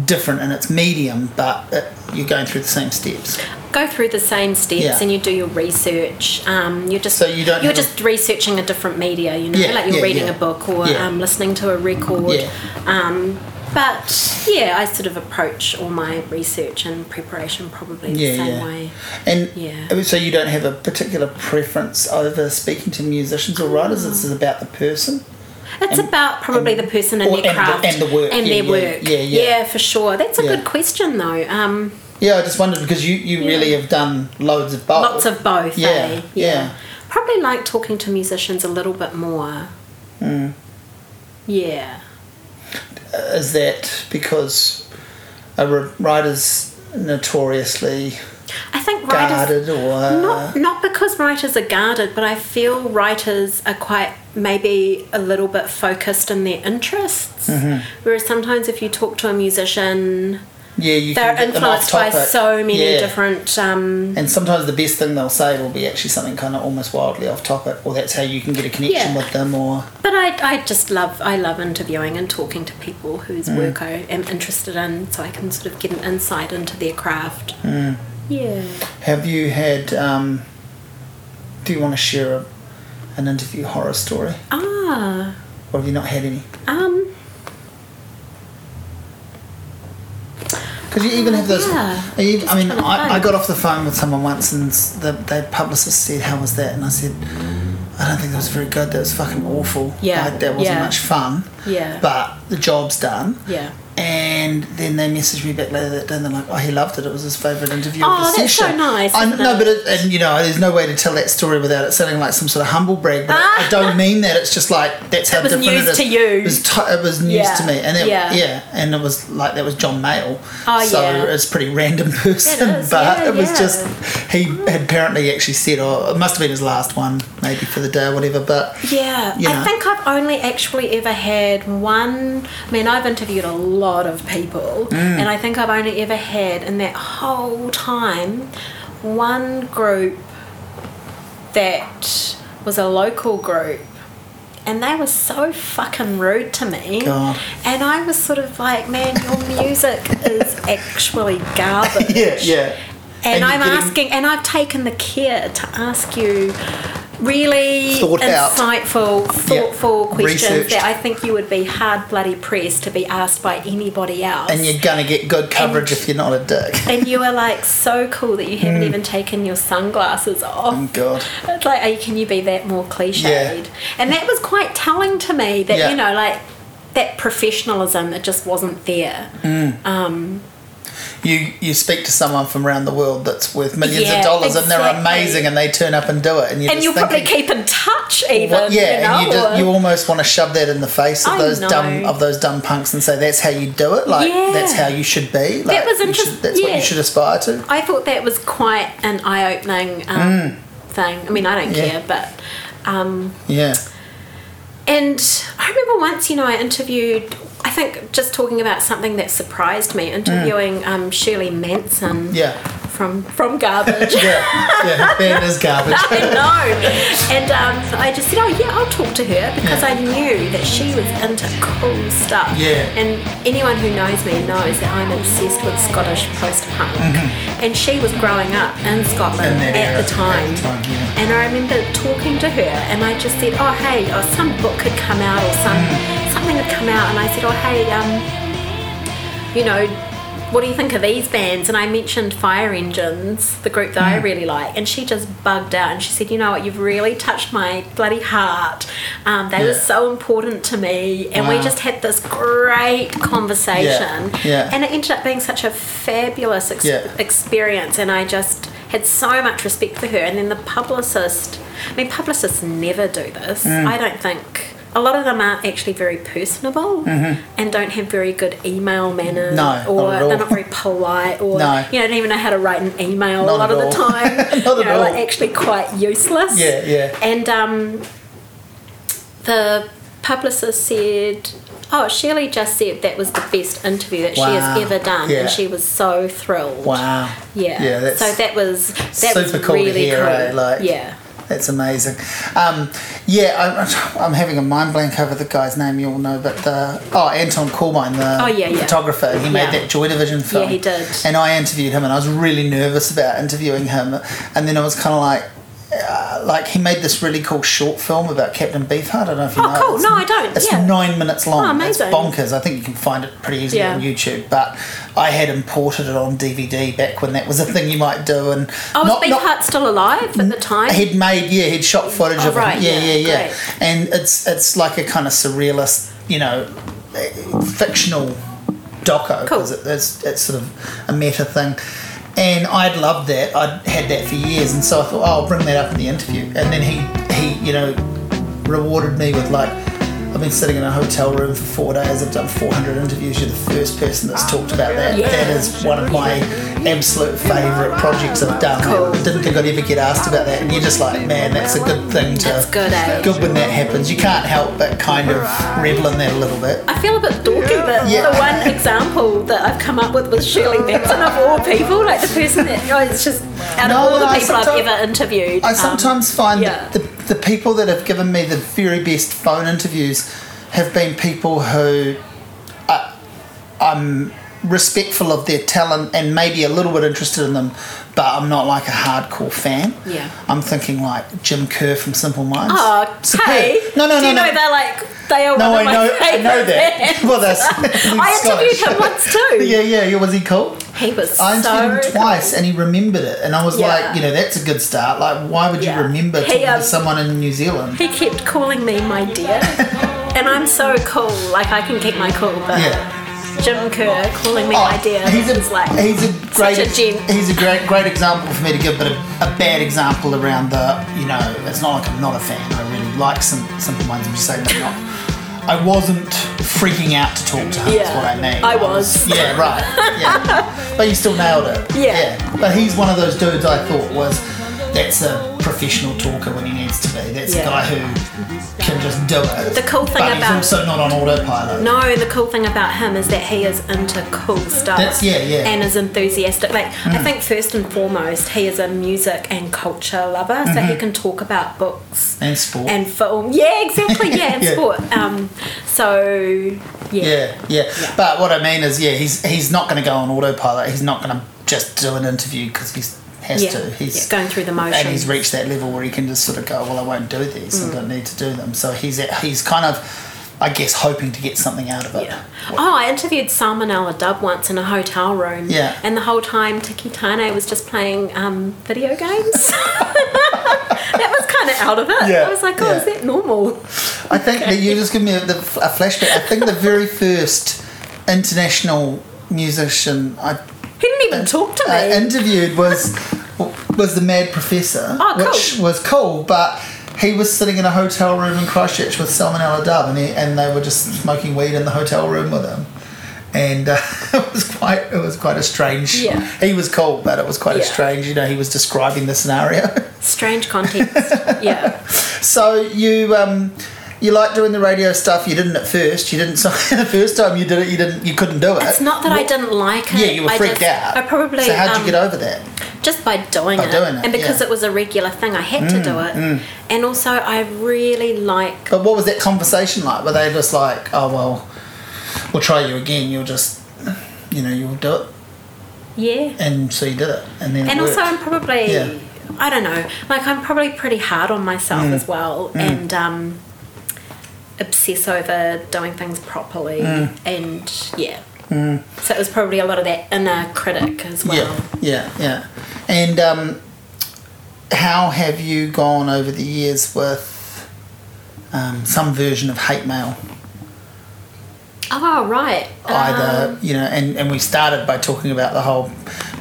different in its medium, but it, you're going through the same steps. Go through the same steps, yeah. and you do your research. Um, you're just so you don't you're just a... researching a different media. You know, yeah, like you're yeah, reading a book or um, listening to a record. Um, but yeah, I sort of approach all my research and preparation probably the same way. And yeah. so you don't have a particular preference over speaking to musicians or writers. Oh. It's about the person. It's and, about probably and, the person and their craft and the, and the work and yeah, their work. Yeah, yeah, yeah, for sure. That's a good question though. Um, yeah, I just wondered because you, you really have done loads of both. Lots of both. Yeah, eh? yeah. Probably like talking to musicians a little bit more. Mm. Yeah. Is that because a writer's notoriously I think writers guarded or not not because writers are guarded, but I feel writers are quite maybe a little bit focused in their interests. Mm-hmm. Whereas sometimes if you talk to a musician, yeah, they're influenced by so many yeah. different. Um, and sometimes the best thing they'll say will be actually something kind of almost wildly off topic, or that's how you can get a connection yeah. with them. Or but I, I just love I love interviewing and talking to people whose mm. work I am interested in, so I can sort of get an insight into their craft. Mm. Yeah. Have you had? Um, do you want to share a, an interview horror story? Ah. Or have you not had any? Um. Because you even have those. Yeah, I mean, I, I got off the phone with someone once, and the, the publicist said, "How was that?" And I said, "I don't think that was very good. That was fucking awful. Yeah, like, that wasn't yeah. much fun. Yeah, but the job's done. Yeah." And then they messaged me back later that day and they're like, oh, he loved it. It was his favourite interview oh, of the that's session. so nice. I, no, but it, and you know, there's no way to tell that story without it sounding like some sort of humble brag. But I don't ah. mean that. It's just like that's how it was different news it is. to you. It was, t- it was news yeah. to me, and it, yeah. yeah, and it was like that was John Mayall. Oh so yeah. it's a pretty random person, it but yeah, it was just he had apparently actually said, oh, it must have been his last one, maybe for the day or whatever. But yeah, you know. I think I've only actually ever had one. I mean, I've interviewed a lot of people mm. and I think I've only ever had in that whole time one group that was a local group and they were so fucking rude to me. God. And I was sort of like, man, your music is actually garbage. yeah, yeah. And, and I'm getting... asking, and I've taken the care to ask you really Thought insightful, out. thoughtful yep. questions Researched. that I think you would be hard bloody pressed to be asked by anybody else. And you're gonna get good coverage and, if you're not a dick. And you are like so cool that you haven't mm. even taken your sunglasses off. Oh God. It's like, can you be that more cliched? Yeah. And that was quite telling to me that, yeah. you know, like that professionalism, it just wasn't there. Mm. Um, you you speak to someone from around the world that's worth millions yeah, of dollars exactly. and they're amazing and they turn up and do it and, you and you probably keep in touch even what, yeah you know, and you, just, you almost want to shove that in the face of I those know. dumb of those dumb punks and say that's how you do it like yeah. that's how you should be like that was interesting that's yeah. what you should aspire to I thought that was quite an eye-opening um, mm. thing I mean I don't care but um, yeah and I remember once, you know, I interviewed. I think just talking about something that surprised me, interviewing mm. um, Shirley Manson. Yeah from from garbage. yeah, yeah, band is garbage. I know. And um, I just said, oh yeah, I'll talk to her because yeah. I knew that she was into cool stuff. Yeah. And anyone who knows me knows that I'm obsessed with Scottish post-punk. Mm-hmm. And she was growing up in Scotland in at, the time. At the time yeah. And I remember talking to her, and I just said, oh hey, oh, some book had come out, or some mm. Something had come out, and I said, oh hey, um, you know what do you think of these bands? And I mentioned Fire Engines, the group that mm. I really like, and she just bugged out and she said, You know what, you've really touched my bloody heart. Um, they yeah. were so important to me. And wow. we just had this great conversation. Yeah. yeah. And it ended up being such a fabulous ex- experience. And I just had so much respect for her. And then the publicist, I mean, publicists never do this. Mm. I don't think a lot of them aren't actually very personable mm-hmm. and don't have very good email manners no, or not they're not very polite or no. you know don't even know how to write an email not a lot of all. the time not you know like actually quite useless yeah yeah and um, the publicist said oh shirley just said that was the best interview that wow. she has ever done yeah. and she was so thrilled wow yeah yeah so that was that super was cool really to hear cool eh? like yeah that's amazing. Um, yeah, I, am having a mind blank over the guy's name you all know, but the oh Anton Corbijn, the oh, yeah, yeah. photographer, he made yeah. that Joy Division film. Yeah, he did. And I interviewed him, and I was really nervous about interviewing him, and then I was kind of like uh, like he made this really cool short film about Captain Beefheart. I don't know if you oh, know. cool. It's, no, I don't. It's yeah. nine minutes long. Oh, amazing. It's bonkers. I think you can find it pretty easily yeah. on YouTube. But I had imported it on DVD back when that was a thing you might do. And oh, was Beefheart still alive at the time? He'd made yeah, he'd shot oh, footage oh, of right, him. Yeah, yeah, yeah, yeah. And it's it's like a kind of surrealist, you know, fictional doco because cool. it, it's it's sort of a meta thing and I'd loved that. I'd had that for years, and so I thought, oh, I'll bring that up in the interview. And then he, he, you know, rewarded me with like I've been sitting in a hotel room for four days. I've done 400 interviews. You're the first person that's talked about that. Yeah. That is one of my absolute favourite projects I've done. Cool. Didn't think I'd ever get asked about that. And you're just like, man, that's a good thing to. That's good, eh? Good when that happens. You can't help but kind of revel in that a little bit. I feel a bit dorky, but Yeah. the one example that I've come up with was Shirley Manson of all people, like the person that, oh, it's just out No, of all the people I've ever interviewed. I um, sometimes find yeah. that the, the people that have given me the very best phone interviews have been people who uh, I'm respectful of their talent and maybe a little bit interested in them, but I'm not like a hardcore fan. Yeah. I'm thinking like Jim Kerr from Simple Minds. Oh, Superb. hey. No, no, Do no, you no. know they're like, they are No, one I of my know, I know that. well, that's. I interviewed him once too. yeah, yeah, yeah. Was he cool? He was I interviewed so him twice, cool. and he remembered it, and I was Yeah. like, you know, that's a good start. Like, why would you Yeah. remember He, talking um, to someone in New Zealand? He kept calling me my dear. and I'm so cool, like I can keep my cool, but Yeah. Jim Kerr calling me Oh, my dear he's a like he's a great a he's a great great example for me to give, but a, a bad example around the you know it's not like I'm not a fan. I really like some Simple Minds. I'm just saying that not. I wasn't freaking out to talk to him. Is Yeah, what I mean. I was. Yeah, right. Yeah, but you still nailed it. Yeah. Yeah. But he's one of those dudes I thought was that's a professional talker when he needs to be. That's Yeah. a guy who can just do it. The cool thing but about- he's also not on autopilot. No, the cool thing about him is that he is into cool stuff. That's- yeah, yeah. And is enthusiastic. Like I Mm. think first and foremost, he is a music and culture lover, so Mm-hmm. he can talk about books And sport. and film. Yeah, exactly. Yeah, and Yeah. sport. Um, so yeah. Yeah, yeah, But what I mean is, yeah, he's he's not going to go on autopilot. He's not going to just do an interview because he has Yeah, to. He's yeah, going through the motions. and he's reached that level where he can just sort of go, well, I won't do these. Mm. I don't need to do them. So he's at, he's kind of, I guess, hoping to get something out of it. Yeah. Oh, I interviewed Salmonella Dub once in a hotel room. Yeah. And the whole time Tiki Tane was just playing um, video games. that was kind of out of it. Yeah, I was like, oh, yeah. is that normal? I think that you just give me a, the, a flashback. I think the very first international musician I He didn't even talk to me. I interviewed was was the Mad Professor, Oh, cool. which was cool, but he was sitting in a hotel room in Christchurch with Salmonella Dub, and, he, and they were just smoking weed in the hotel room with him. And uh, it was quite it was quite a strange. Yeah. He was cool, but it was quite a Yeah. strange. You know, he was describing the scenario. Strange context. yeah. so you um, you like doing the radio stuff. You didn't at first. You didn't. So the first time you did it, you didn't. You couldn't do it. It's not that What- I didn't like it. Yeah, you were I freaked just- out. I probably. So how'd you um, get over that? Just by doing, By it. doing it, and because yeah. Mm, it was a regular thing, I had to do it. And also, I really like. But what was that conversation like? Were they just like, oh well, we'll try you again. You'll just, you know, you'll do it, Yeah. and so you did it, and then. and also. I'm probably Yeah. I don't know like I'm probably pretty hard on myself Mm. as well and um, obsess over doing things properly Mm. and yeah so it was probably a lot of that inner critic as well Yeah, yeah, yeah. And um, how have you gone over the years with um, some version of hate mail? oh right Either, Um, you know, and, and we started by talking about the whole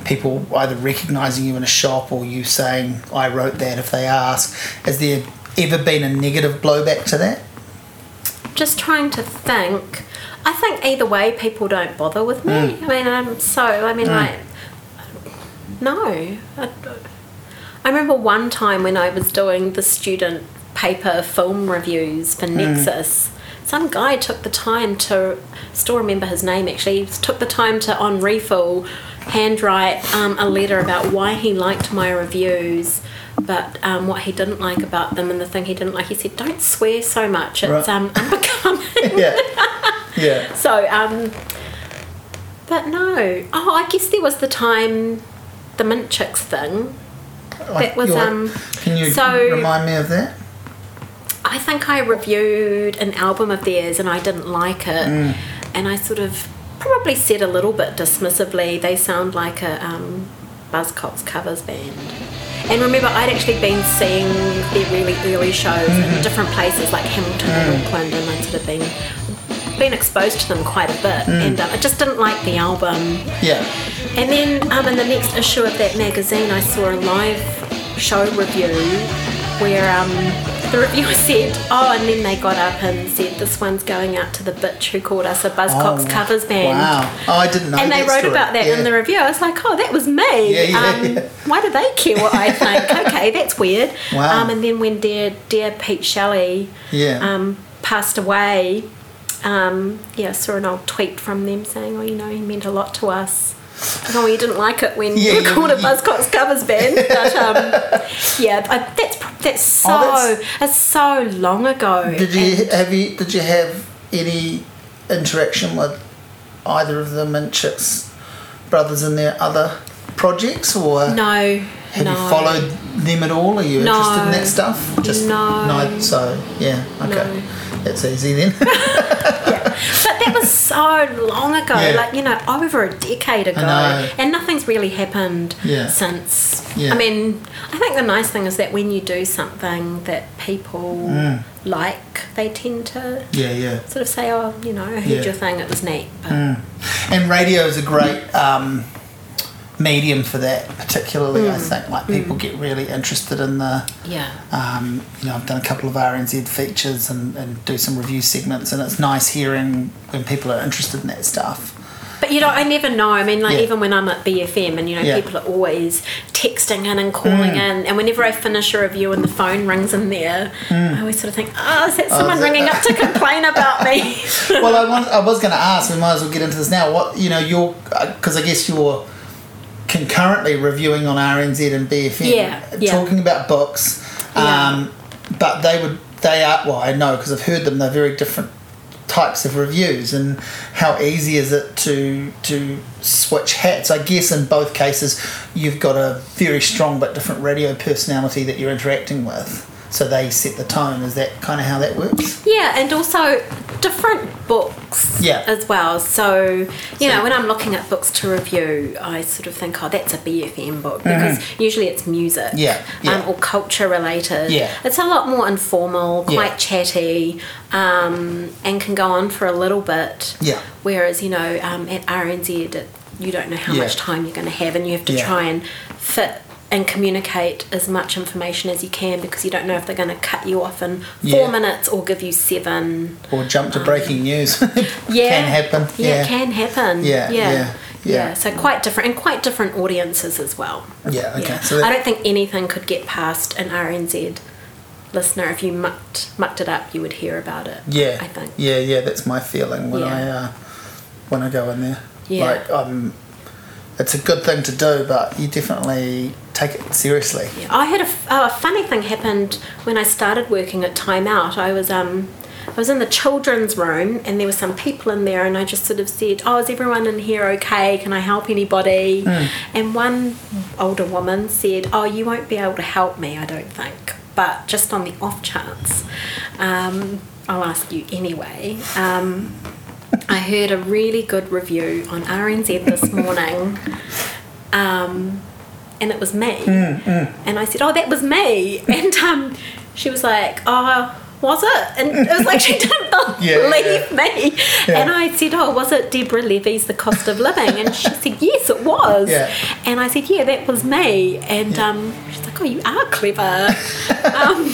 people either recognizing you in a shop or you saying, I wrote that if they ask. Has there ever been a negative blowback to that? Just trying to think. I think either way people don't bother with me. Mm. I mean I'm so I mean like no. I, I remember one time when I was doing the student paper film reviews Mm. for Nexus some guy took the time to still remember his name actually he took the time to on refill handwrite um, a letter about why he liked my reviews but um, what he didn't like about them and the thing he didn't like he said don't swear so much it's Right. um, unbecoming Yeah. yeah. so, um, but no. Oh, I guess there was the time, the Mint Chicks thing. That was, um, Can you so- remind me of that? I think I reviewed an album of theirs and I didn't like it, Mm. and I sort of probably said a little bit dismissively, they sound like a um, Buzzcocks covers band. And remember, I'd actually been seeing their really early shows Mm-hmm. in different places like Hamilton Mm. and Auckland, and I'd sort of been been exposed to them quite a bit, Mm. and um, I just didn't like the album. Yeah. And then um, in the next issue of that magazine, I saw a live show review where um, the reviewer said, "Oh," and then they got up and said, "This one's going out to the bitch who called us a Buzzcocks Oh, covers band." Wow. Oh, I didn't know And they wrote story. about that Yeah. in the review. I was like, "Oh, that was me." Yeah, yeah, um, yeah. Why do they care what I think? okay, that's weird. Wow. Um, and then when dear dear Pete Shelley Yeah. um, passed away, um, yeah, I saw an old tweet from them saying, "Oh, you know, he meant a lot to us." Oh, you didn't like it when Yeah, you were you- called a you- Buzzcocks covers band, but um, yeah, I, that's that's so Oh, that's- so long ago. Did you have you did you have any interaction with either of the Mint Chicks brothers in their other projects, or no, have no. you followed them at all? Are you No. interested in that stuff? No. no. So yeah, okay, No. that's easy then. But that was so long ago, Yeah. like you know, over a decade ago, and nothing's really happened Yeah. since. Yeah. I mean, I think the nice thing is that when you do something that people Mm. like, they tend to yeah, yeah. sort of say, "Oh, you know, I heard. Mm. your thing; it was neat." But And radio is a great um, medium for that, particularly. Mm. I think like people get really interested in the. yeah, Um, you know, I've done a couple of RNZ features and, and do some review segments, and it's nice hearing when people are interested in that stuff. but you know, I never know. I mean, like Yeah. even when I'm at BFM, and you know, Yeah. people are always texting in and calling Mm. in, and whenever I finish a review and the phone rings in there, I always sort of think, "Oh, is that someone Mm. is ringing up to complain about me?" well, I, want, I was going to ask. We might as well get into this now. What you know, you're because I guess you're concurrently reviewing on RNZ and BFM, Yeah, yeah. talking about books. Yeah. Um, but they would they are well, I know because I've heard them. They're very different types of reviews, and how easy is it to to switch hats? I guess in both cases, you've got a very strong but different radio personality that you're interacting with. So they set the tone. Is that kind of how that works? Yeah, and also different books Yeah. as well. So, you So- know, when I'm looking at books to review, I sort of think, oh, that's a BFM book because usually it's music Mm-hmm. Yeah, yeah. Um, or culture related. Yeah. It's a lot more informal, Yeah. quite chatty, um, and can go on for a little bit. Yeah. Whereas, you know, um, at RNZ, it, you don't know how Yeah. much time you're going to have and you have to Yeah. try and fit and communicate as much information as you can because you don't know if they're going to cut you off in four Yeah. minutes or give you seven. or jump to breaking news. Yeah, can happen. Yeah, Yeah, it can happen. Yeah, yeah, yeah, yeah. So quite different and quite different audiences as well. Yeah, okay. So that, I don't think anything could get past an RNZ listener, if you mucked mucked it up, you would hear about it. Yeah, I think. Yeah, yeah, that's my feeling when. I uh, when I go in there. Yeah. Like um, it's a good thing to do, but you definitely take it seriously. Yeah, I had a, oh, a funny thing happened when I started working at Time Out. I was um, I was in the children's room and there were some people in there, and I just sort of said, "Oh, is everyone in here okay? Can I help anybody?" And one older woman said, "Oh, you won't be able to help me, I don't think, but just on the off chance, um, I'll ask you anyway." Um, heard a really good review on RNZ this morning. Um, and it was me. And I said, "Oh, that was me." And um, she was like, "Oh, was it?" And it was like she didn't Yeah, believe me. Yeah. And I said, "Oh, was it Deborah Levy's The Cost of Living?" And she said, "Yes, it was." Yeah. And I said, "Yeah, that was me." And um, she's like, "Oh, you are clever." um,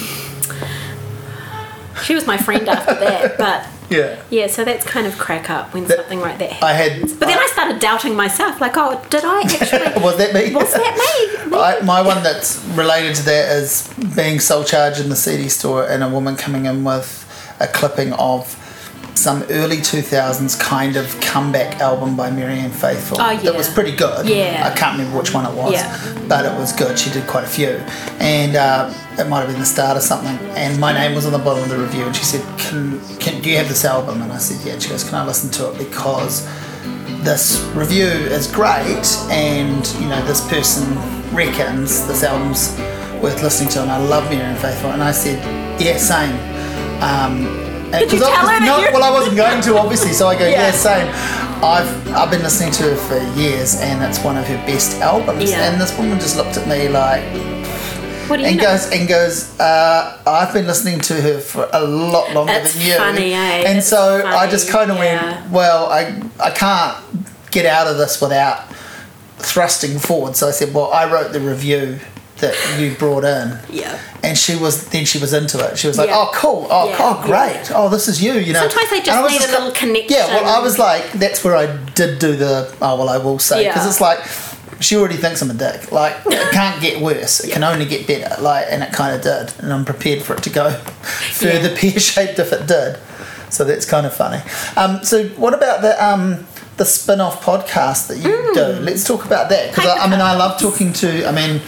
she was my friend after that, but Yeah. yeah, so that's kind of crack up when That- something like that happens. I had. But then I started doubting myself, like, oh, did I actually? was that me? Was that me? I, my one that's related to that is being sole charge in the CD store and a woman coming in with a clipping of some early 2000s kind of comeback album by Marianne Faithfull. Oh, yeah. That was pretty good. Yeah. I can't remember which one it was. Yeah. But it was good. She did quite a few. And uh, it might have been the start of something. And my name was on the bottom of the review. And she said, can, can, Do you have this album? And I said, Yeah. She goes, Can I listen to it? Because this review is great and you know this person reckons this album's worth listening to and I love Marianne Faithfull and I said yeah same um, Did you 'cause I- her no, well I wasn't going to obviously so I go yeah, Yeah. same I've I've been listening to her for years and it's one of her best albums Yeah. and this woman just looked at me like What do you and know? goes and goes. Uh, I've been listening to her for a lot longer It's than you. funny, eh? And It's so I just kind of yeah. went, well, I I can't get out of this without thrusting forward. So I said, well, I wrote the review that you brought in. yeah. And she was then she was into it. She was like, Yeah. "Oh, cool! Oh, Yeah, oh, great! yeah. Oh, this is you." You know. Sometimes they just And I was need a go- little connection. Yeah, well, I was like, that's where I did do the. Oh, well, I will say because it's like she already thinks I'm a dick. Like it can't get worse. It can only get better. Like, and it kind of did, and I'm prepared for it to go further pear shaped if it did. So that's kind of funny. Um, so what about the um, the spin off podcast that you do? Let's talk about that because I, I mean I love talking to. I mean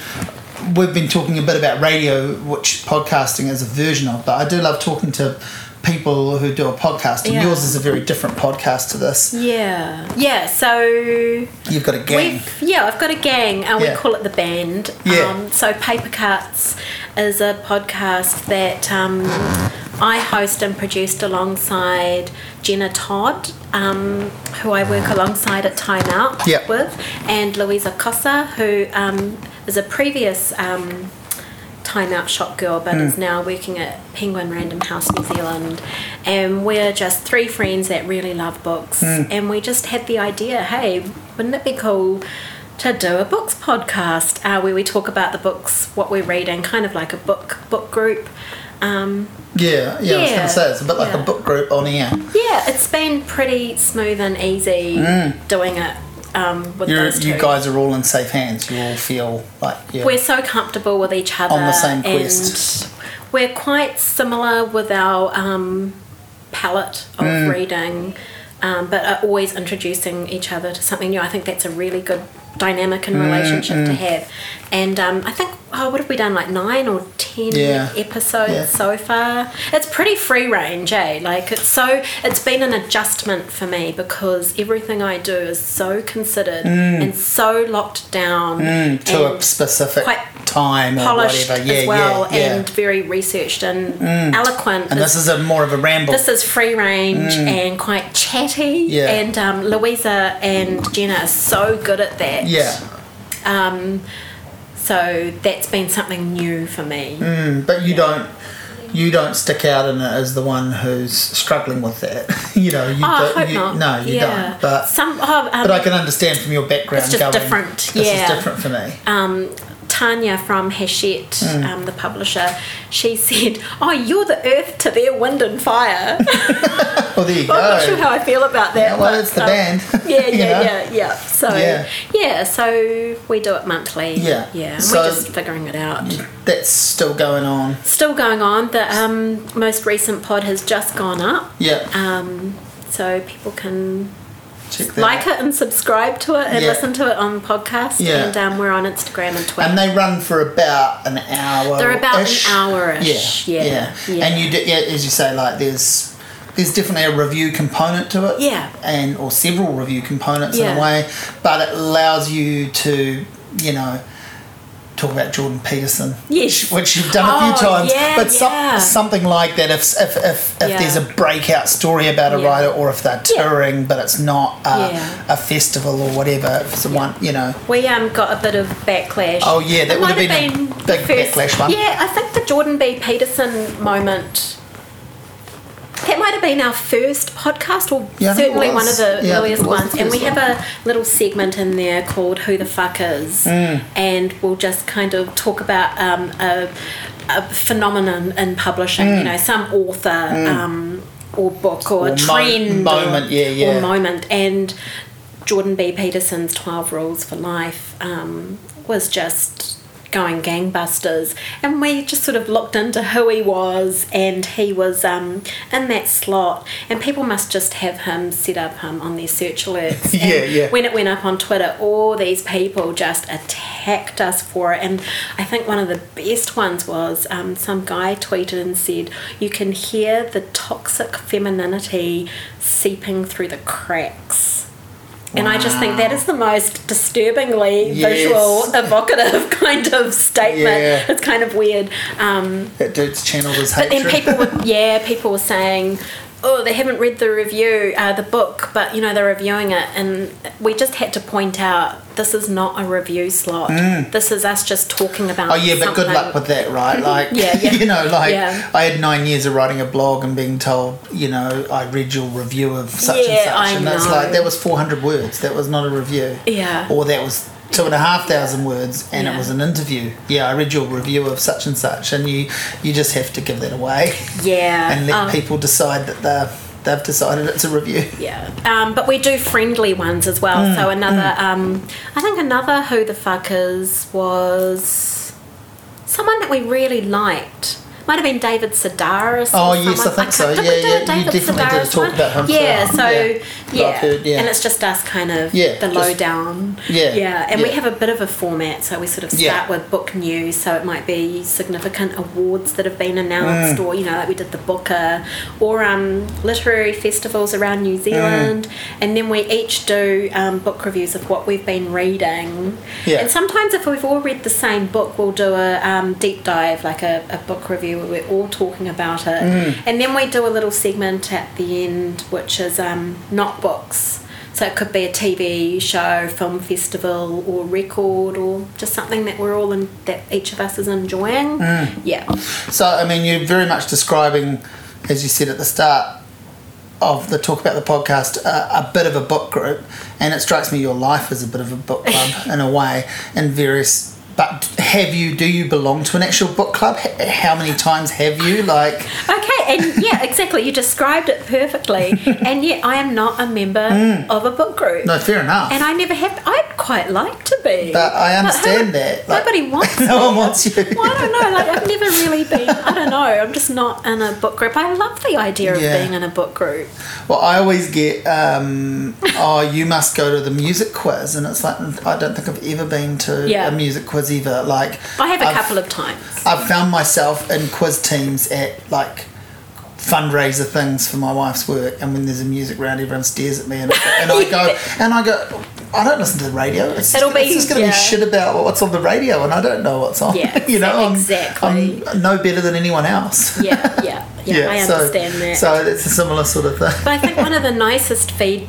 we've been talking a bit about radio, which podcasting is a version of, but I do love talking to people who do a podcast, and Yeah. yours is a very different podcast to this. Yeah. Yeah. So You've got a gang. We've, yeah, I've got a gang. and Yeah. We call it the band. Yeah. Um, so Paper Cuts is a podcast that um, I host and produced alongside Jenna Todd, um, who I work alongside at Time Out Yeah. with, and Louisa Kasza, who um, is a previous. Um, Time Out shop girl, but Hmm. is now working at Penguin Random House New Zealand. And we're just three friends that really love books. Hmm. And we just had the idea hey, wouldn't it be cool to do a books podcast uh, where we talk about the books, what we're reading, kind of like a book book group. Um, Yeah, yeah, I was going to say it's a bit like a book group on air. yeah, it's been pretty smooth and easy doing it um, with. You're, those two. you guys are all in safe hands. You all feel like yeah. we're so comfortable with each other On the same quest. we're quite similar with our um, palette of Mm. reading um, but are always introducing each other to something new i think that's a really good dynamic Mm, and relationship to have and um, i think oh, what have we done like nine or ten Yeah. episodes Yeah. so far it's pretty free range eh like it's so it's been an adjustment for me because everything i do is so considered and so locked down Mm, to a specific quite time or polished whatever. Yeah, as well yeah, and very researched and eloquent. and this is a more of a ramble. this is free range and quite chatty. Mm. Yeah. And um, Louisa and Jenna are so good at that. yeah, Um, so that's been something new for me. Mm, but you don't. You don't stick out in it as the one who's struggling with that. you know, you Oh, don't. hope you. No, you yeah. don't. But some, oh, um, but I can understand from your background. It's just going, different, This yeah. is different for me. um, Tanya from Hachette, mm. um, the publisher, she said, "Oh, you're the earth to their wind and fire." well, there you go. I'm not sure how I feel about that. Yeah, well, but, it's the um, band. Yeah, yeah, yeah, yeah. So yeah. yeah, so we do it monthly. Yeah, yeah. So we're just figuring it out. That's still going on. Still going on. The um, most recent pod has just gone up. Yeah. Um, so people can like it and subscribe to it and yeah. listen to it on podcast. Yeah. And um, we're on Instagram and Twitter. And they run for about an hour. They're about an hour ish. Yeah. Yeah. yeah. And you, do, yeah, as you say, like there's there's definitely a review component to it. Yeah. And or several review components in a way, but it allows you to, you know talk about Jordan Peterson, yes, which you've done a few oh, times. Yeah, but yeah. something like that, if if if, if yeah. there's a breakout story about a writer, or if they're touring, but it's not a, a festival or whatever, if it's one, you know. We um got a bit of backlash. Oh yeah, that would have been, been, a big first, backlash one. Yeah, I think the Jordan B. Peterson moment that might have been our first podcast, or yeah, certainly one of the yeah, earliest ones. The and we have a little segment in there called "Who the Fuck Is," mm. and we'll just kind of talk about um, a, a, phenomenon in publishing. Mm. You know, some author. Mm. Um, or book or, or a trend mo- moment, or, yeah, yeah. or moment, and Jordan B. Peterson's Twelve Rules for Life um, was just going gangbusters. And we just sort of looked into who he was, and he was um, in that slot. And people must just have him set up um, on their search alerts. yeah, and yeah. When it went up on Twitter, all these people just attacked us for it. And I think one of the best ones was um, some guy tweeted and said, You can hear the toxic femininity seeping through the cracks and I just think that is the most disturbingly yes. visual, evocative kind of statement. Yeah. It's kind of weird. Um, that dude's channeled his But then people were, yeah, people were saying, oh, they haven't read the review, uh, the book, but you know they're reviewing it, and we just had to point out this is not a review slot. Mm. This is us just talking about. Oh yeah, but good luck with that, right? Like, yeah, yeah. you know, like yeah. I had nine years of writing a blog and being told, you know, I read your review of such yeah, and such, I and know. it's like that was four hundred words. That was not a review. Yeah. Or that was two and a half thousand words and yeah. it was an interview yeah i read your review of such and such and you you just have to give that away yeah and let um, people decide that they're they've decided it's a review. Yeah, um, but we do friendly ones as well. Mm, so another, mm. um, I think another Who the Fuckers was someone that we really liked might have been David Sedaris. Oh yes, I think so. Yeah, yeah. David you definitely Sedaris did talk about him. Yeah, so yeah, yeah. Heard, yeah. and it's just us kind of yeah, the lowdown. Yeah, yeah, and yeah. we have a bit of a format, so we sort of start yeah. with book news. So it might be significant awards that have been announced, mm. or you know, like we did the Booker, or um, literary festivals around New Zealand, mm. and then we each do um, book reviews of what we've been reading. Yeah. and sometimes if we've all read the same book, we'll do a um, deep dive, like a, a book review where we're all talking about it. Mm. And then we do a little segment at the end, which is um, books. So it could be a TV show, film festival, or record, or just something that we're all in, that each of us is enjoying. Mm. Yeah. So I mean, you're very much describing, as you said at the start of the talk about the podcast, uh, a bit of a book group, and it strikes me your life is a bit of a book club in a way, in various but have you? Do you belong to an actual book club? How many times have you? Like okay, and yeah, exactly. You described it perfectly. and yet, I am not a member mm. of a book group. No, fair enough. And I never have. I'd quite like to be. But I understand but that. Like, nobody wants. no one wants you. Well, I don't know. Like I've never really been. I don't know. I'm just not in a book group. I love the idea of yeah. being in a book group. Well, I always get, um, oh, you must go to the music quiz, and it's like I don't think I've ever been to yeah. a music quiz either. Like I have a I've, couple of times. I've found myself in quiz teams at like fundraiser things for my wife's work, and when there's a music round, everyone stares at me, and, and I go, and I go, I don't listen to the radio. It's, It'll be, it's just going to yeah. be shit about what's on the radio, and I don't know what's on. Yeah, you know, exactly. I'm, I'm no better than anyone else. Yeah, yeah, yeah. yeah I understand so, that. So it's a similar sort of thing. But I think one of the nicest feed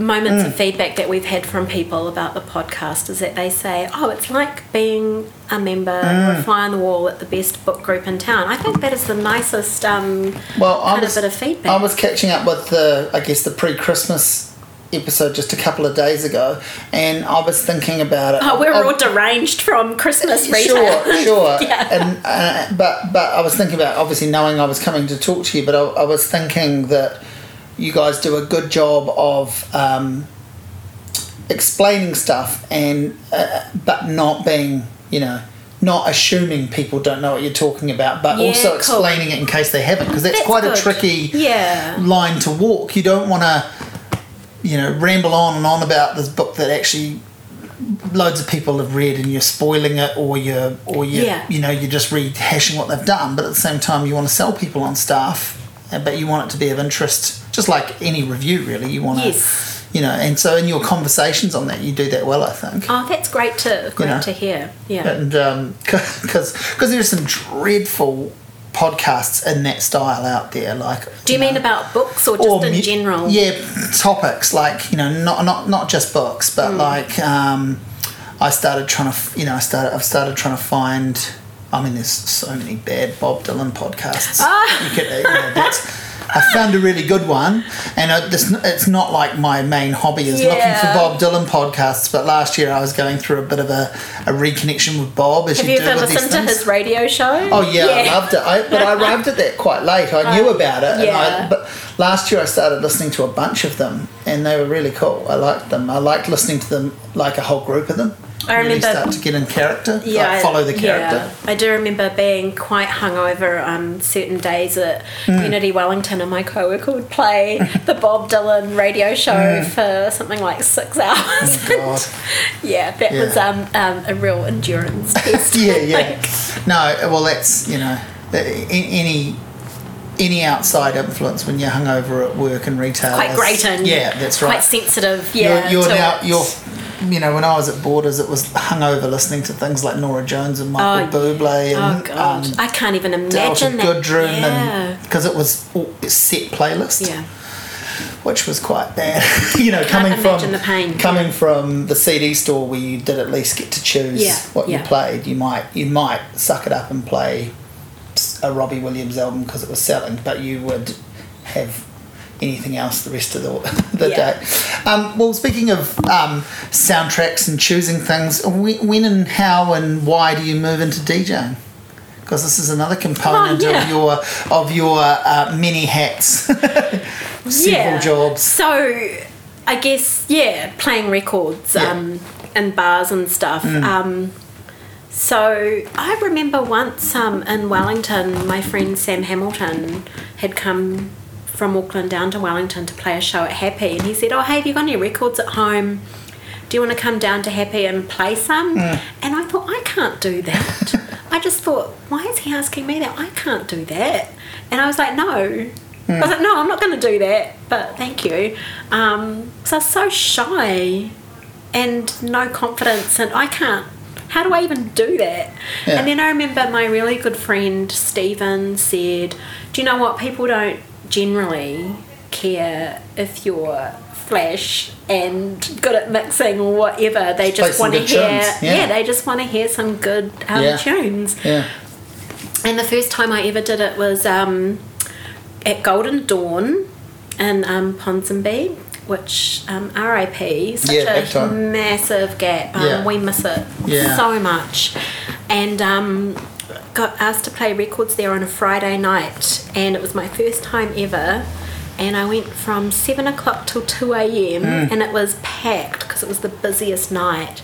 moments mm. of feedback that we've had from people about the podcast is that they say, "Oh, it's like being a member mm. or a fly on the wall at the best book group in town." I think that is the nicest um, well, kind was, of bit of feedback. I was catching up with the, I guess, the pre-Christmas episode just a couple of days ago, and I was thinking about it. Oh, we were all deranged from Christmas retail. Sure, sure. yeah. And uh, but but I was thinking about obviously knowing I was coming to talk to you, but I, I was thinking that you guys do a good job of. Um, explaining stuff and uh, but not being you know not assuming people don't know what you're talking about, but Yeah, also cool. explaining it in case they haven't, because that's, That's quite good. a tricky Yeah. line to walk. You don't want to, you know, ramble on and on about this book that actually loads of people have read, and you're spoiling it, or you're, or you, Yeah. you know, you're just rehashing what they've done. But at the same time, you want to sell people on stuff, uh, but you want it to be of interest, just like any review, really. You want to. Yes. You know, and so in your conversations on that, you do that well, I think. Oh, that's great to great know. to hear. Yeah. and because because there's some dreadful podcasts in that style out there like Do you mean about books or just or in mu- general? yeah topics like you know not not not just books but like um i started trying to you know i started i've started trying to find i mean there's so many bad bob dylan podcasts Ah. you could, you know, that's I found a really good one, and it's it's not like my main hobby is looking for Bob Dylan podcasts. But last year I was going through a bit of a, a reconnection with Bob, as Have you, you ever with listened to his radio show? Oh yeah, I loved it. I, but I arrived at that quite late. I knew uh, about it. And I, yeah. but last year I started listening to a bunch of them, and they were really cool. I liked them. I liked listening to them, like a whole group of them. I really remember- start to get in character. yeah, like follow the character. Yeah. I do remember being quite hungover on certain days at Hmm. Unity Wellington, and my coworker would play the Bob Dylan radio show for something like six hours. Hmm. Oh, God. yeah, that Yeah. was um, um, a real endurance test. yeah, yeah. No, well, that's you know, any any outside influence when you're hungover at work and retail. Quite grating. Yeah, that's right. Quite sensitive. Yeah. you're, you're now you're you know when I was at Borders it was hungover listening to things like Norah Jones and Michael Oh, Bublé Oh and god, um, I can't even Delta imagine that. Goodrem yeah. because it was set playlist yeah. which was quite bad you know coming from the pain, coming from the CD store where you did at least get to choose Yeah, what you played you might you might suck it up and play a Robbie Williams album because it was selling but you would have anything else the rest of the, the Yeah. day um, well speaking of um, soundtracks and choosing things when, when and how and why do you move into DJing because this is another component Oh, yeah. of your of your uh, many hats several jobs So, I guess yeah, playing records um, in bars and stuff. Mm. Um, so I remember once um, in Wellington, my friend Sam Hamilton had come from Auckland down to Wellington to play a show at Happy, and he said, "Oh, hey, have you got any records at home?" Do you want to come down to Happy and play some? Mm. And I thought, I can't do that. I just thought, why is he asking me that? I can't do that. And I was like, no. I was like, no, I'm not going to do that, but thank you. Um, so I was so shy and no confidence, and I can't. How do I even do that? Yeah. And then I remember my really good friend Stephen said, Do you know what? People don't generally care if you're flash and good at mixing or whatever. They Play just want to hear, tunes, yeah. they just want to hear some good um, Yeah. tunes. yeah And the first time I ever did it was um, at Golden Dawn in um, Ponsonby, which um, RIP, such Yeah, a massive gap. Um, Yeah. We miss it Yeah. so much. And um, got asked to play records there on a Friday night, and it was my first time ever. And I went from seven o'clock till two a.m. Mm. and it was packed because it was the busiest night,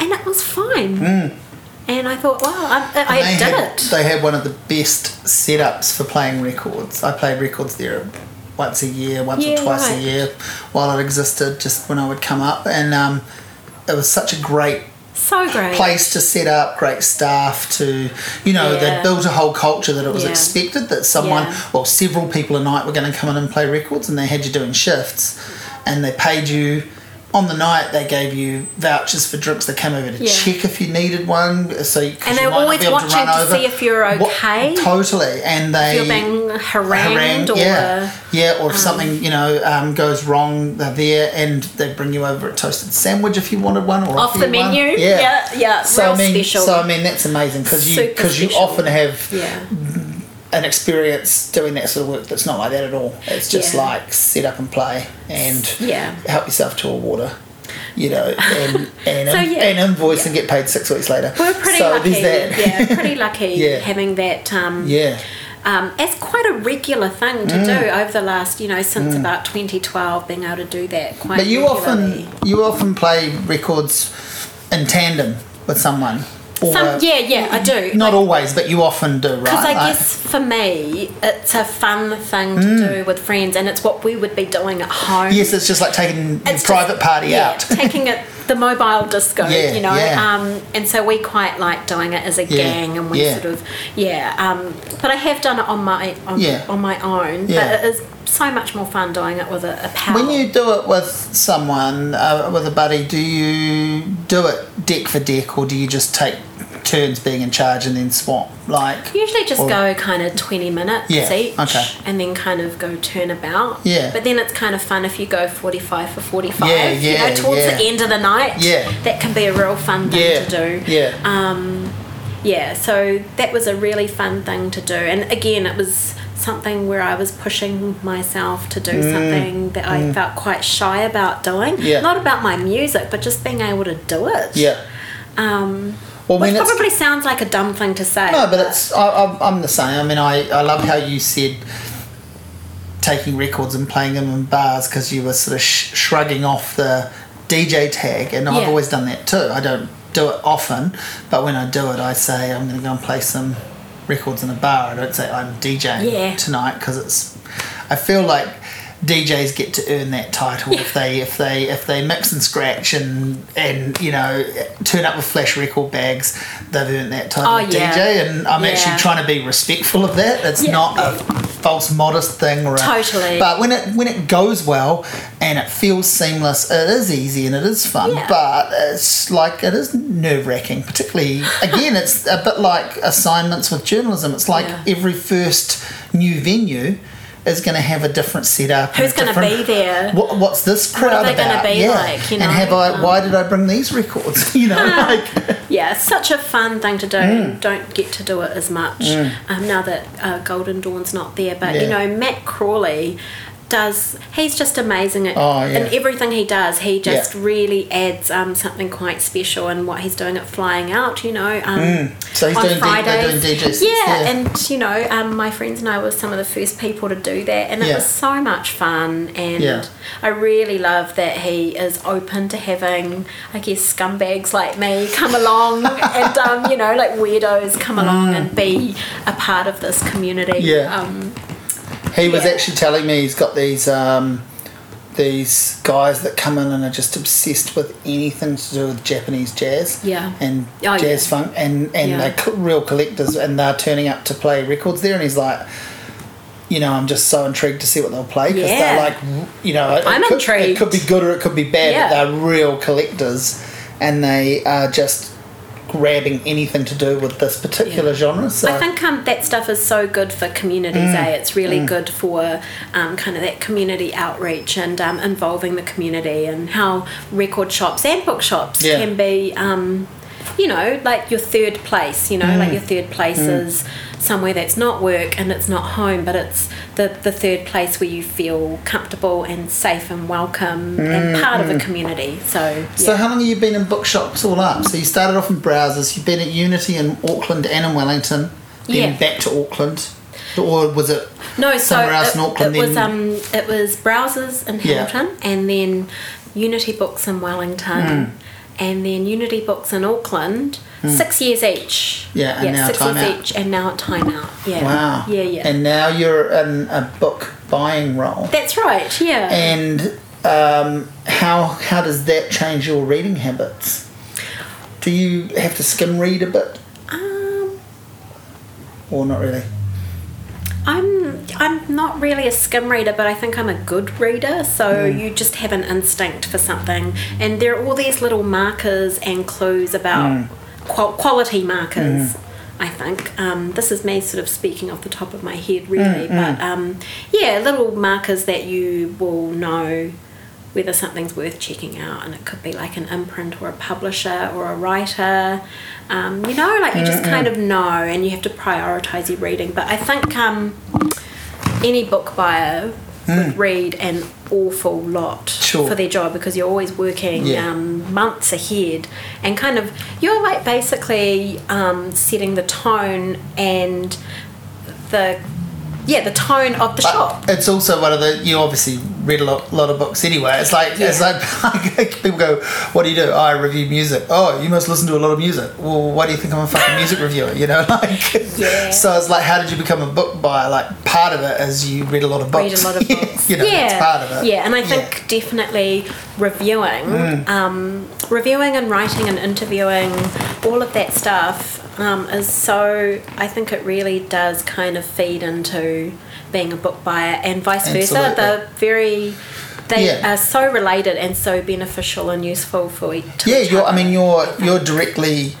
and it was fine. And I thought, wow, I, I Mm. did had, it. They had one of the best setups for playing records. I played records there once a year, once Yeah, or twice right. a year while it existed, just when I would come up. And um, it was such a great So great. place to set up, great staff to, you know, Yeah. they built a whole culture that it was Yeah. expected that someone, Yeah. well, several people a night were going to come in and play records and they had you doing shifts and they paid you. On the night, they gave you vouchers for drinks. They came over to Yeah. check if you needed one. Uh, so you, And might not always watching run to see if you're What- okay. totally, and they If you're being harangued, harangued, or yeah, uh, yeah, or if um, something you know um, goes wrong, they're there and they bring you over a toasted sandwich if you wanted one, or off the you one. menu. Yeah, yeah, yeah So I mean, special. so I mean, that's amazing because you because you often have yeah, an experience doing that sort of work that's not like that at all. It's just Yeah. like set up and play and Yeah. help yourself to a water. You know, and and, So, yeah. and invoice and get paid six weeks later. We're pretty so lucky. Yeah, pretty lucky Yeah. having that. Um, yeah. um, as quite a regular thing to Mm. do over the last, you know, since about 2012, being able to do that quite But you regularly. often you often play records in tandem with someone. Or, Some, yeah, yeah, I do. Not always, but you often do, right? Because I Like- guess for me, it's a fun thing to Mm. do with friends, and it's what we would be doing at home. Yes, it's just like taking your It's private party yeah, out. taking it the mobile disco, Yeah, you know. yeah. Um, and so we quite like doing it as a gang, and we sort of yeah. Um, but I have done it on my on, on my own. But it is so much more fun doing it with a, a pal. When you do it with someone, uh, with a buddy, do you do it deck for deck, or do you just take turns being in charge and then swap? Like Usually just or- go kind of 20 minutes Yeah, each okay. and then kind of go turnabout. Yeah. But then it's kind of fun if you go 45 for 45. Yeah, You yeah, know, towards yeah. the end of the night. Yeah. That can be a real fun thing Yeah, to do. yeah. Um, yeah, so that was a really fun thing to do. And again, it was something where I was pushing myself to do something that I felt quite shy about doing. Mm. Yeah. Not about my music, but just being able to do it. yeah. Um, Well, which when it's probably sounds like a dumb thing to say. No, but it's I, I'm, I'm the same. I mean, I, I love how you said taking records and playing them in bars because you were sort of sh- shrugging off the DJ tag, and I've always done that too. I don't do it often, but when I do it, I say I'm going to go and play some records in a bar. I don't say I'm DJing Yeah. tonight because it's. I feel like DJs get to earn that title if they if they if they mix and scratch and and you know turn up with flash record bags, they've earned that title Oh, yeah. DJ. And I'm Yeah. actually trying to be respectful of that. It's Yeah. not a false modest thing or a, Totally. But when it when it goes well and it feels seamless, it is easy and it is fun. But it's like it is nerve wracking. Particularly again, it's a bit like assignments with journalism. It's like every first new venue. Is going to have a different setup. Who's gonna be there? What, what's this What crowd gonna about? be yeah. like, you and have I? Um, why did I bring these records? You know, like yeah, it's such a fun thing to do. Mm. Don't get to do it as much um, now that uh, Golden Dawn's not there. But you know, Matt Crawley does. He's just amazing at Oh, yeah. in everything he does. He just Yeah. really adds um, something quite special in what he's doing at Flying Out. You know, um, so he's on doing D- Fridays. doing DJ sets yeah, and you know, um, my friends and I were some of the first people to do that, and it Yeah. was so much fun. And Yeah. I really love that he is open to having, I guess, scumbags like me come along, and um, you know, like weirdos come along and be a part of this community. Mm. Yeah. He was Yeah. actually telling me he's got these um, these guys that come in and are just obsessed with anything to do with Japanese jazz Yeah. and Oh, jazz yeah. funk and and Yeah. they're real collectors and they're turning up to play records there and he's like you know, I'm just so intrigued to see what they'll play because they're like, you know, it, I'm it could, intrigued. It could be good or it could be bad, but they're real collectors, and they are just grabbing anything to do with this particular Yeah. genre. So I think um, that stuff is so good for communities. Mm. Eh? It's really good for um, kind of that community outreach and um, involving the community and how record shops and bookshops Yeah. can be, um, you know, like your third place. You know, Mm. like your third place is somewhere that's not work and it's not home, but it's the the third place where you feel comfortable and safe and welcome and part of a community. So, Mm. So how long have you been in bookshops all up? So you started off in Browsers, you've been at Unity in Auckland and in Wellington, then Yeah. back to Auckland. Or was it No, so somewhere else it, in Auckland it was um it was Browsers in Yeah. Hamilton and then Unity Books in Wellington Hmm. and then Unity Books in Auckland. Six years each. Yeah, and now six Time years Out. each and now at time out. Yeah. Wow. Yeah, yeah. And now you're in a book buying role. That's right, yeah. And um, how how does that change your reading habits? Do you have to skim read a bit, um or not really? I'm I'm not really a skim reader, but I think I'm a good reader. So Hmm. you just have an instinct for something, and there are all these little markers and clues about Hmm. Qual- quality markers. I think um, this is me sort of speaking off the top of my head, really. Hmm, But um, yeah, little markers that you will know whether something's worth checking out, and it could be like an imprint or a publisher or a writer. Um, you know, like you just mm kind of know, and you have to prioritize your reading. But I think um, any book buyer mm. would read an awful lot sure. for their job because you're always working yeah. um, months ahead and kind of you're like basically um, setting the tone and the yeah, the tone of the but shop. It's also one of the you obviously read a lot, lot of books anyway. It's like yeah. it's like people go, "What do you do?" Oh, I review music. Oh, you must listen to a lot of music. Well, why do you think I'm a fucking music reviewer? You know, like yeah. So it's like, how did you become a book buyer? Like part of it is you read a lot of books. Read a lot of books. you know, yeah. that's part of it. Yeah, and I think yeah. definitely reviewing, mm. um, reviewing and writing and interviewing, all of that stuff um, is so. I think it really does kind of feed into being a book buyer and vice versa. Absolutely. They're very they yeah. are so related and so beneficial and useful for each. Yeah, you're, I mean, you're you're directly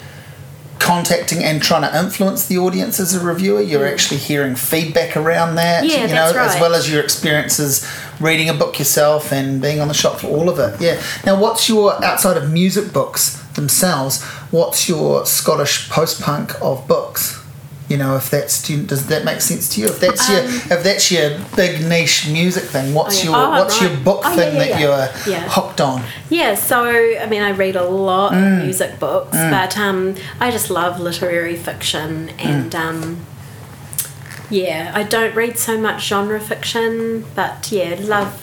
contacting and trying to influence the audience as a reviewer. You're mm. actually hearing feedback around that, yeah, you know, right. as well as your experiences reading a book yourself and being on the shop for all of it. Yeah. Now, what's your outside of music books themselves? What's your Scottish post punk of books? you know if that's does that make sense to you if that's um, your if that's your big niche music thing what's oh, yeah. your oh, what's right. your book oh, thing yeah, yeah, that you're hooked on yeah so i mean i read a lot mm. of music books mm. but um, i just love literary fiction and mm. um, yeah i don't read so much genre fiction but yeah love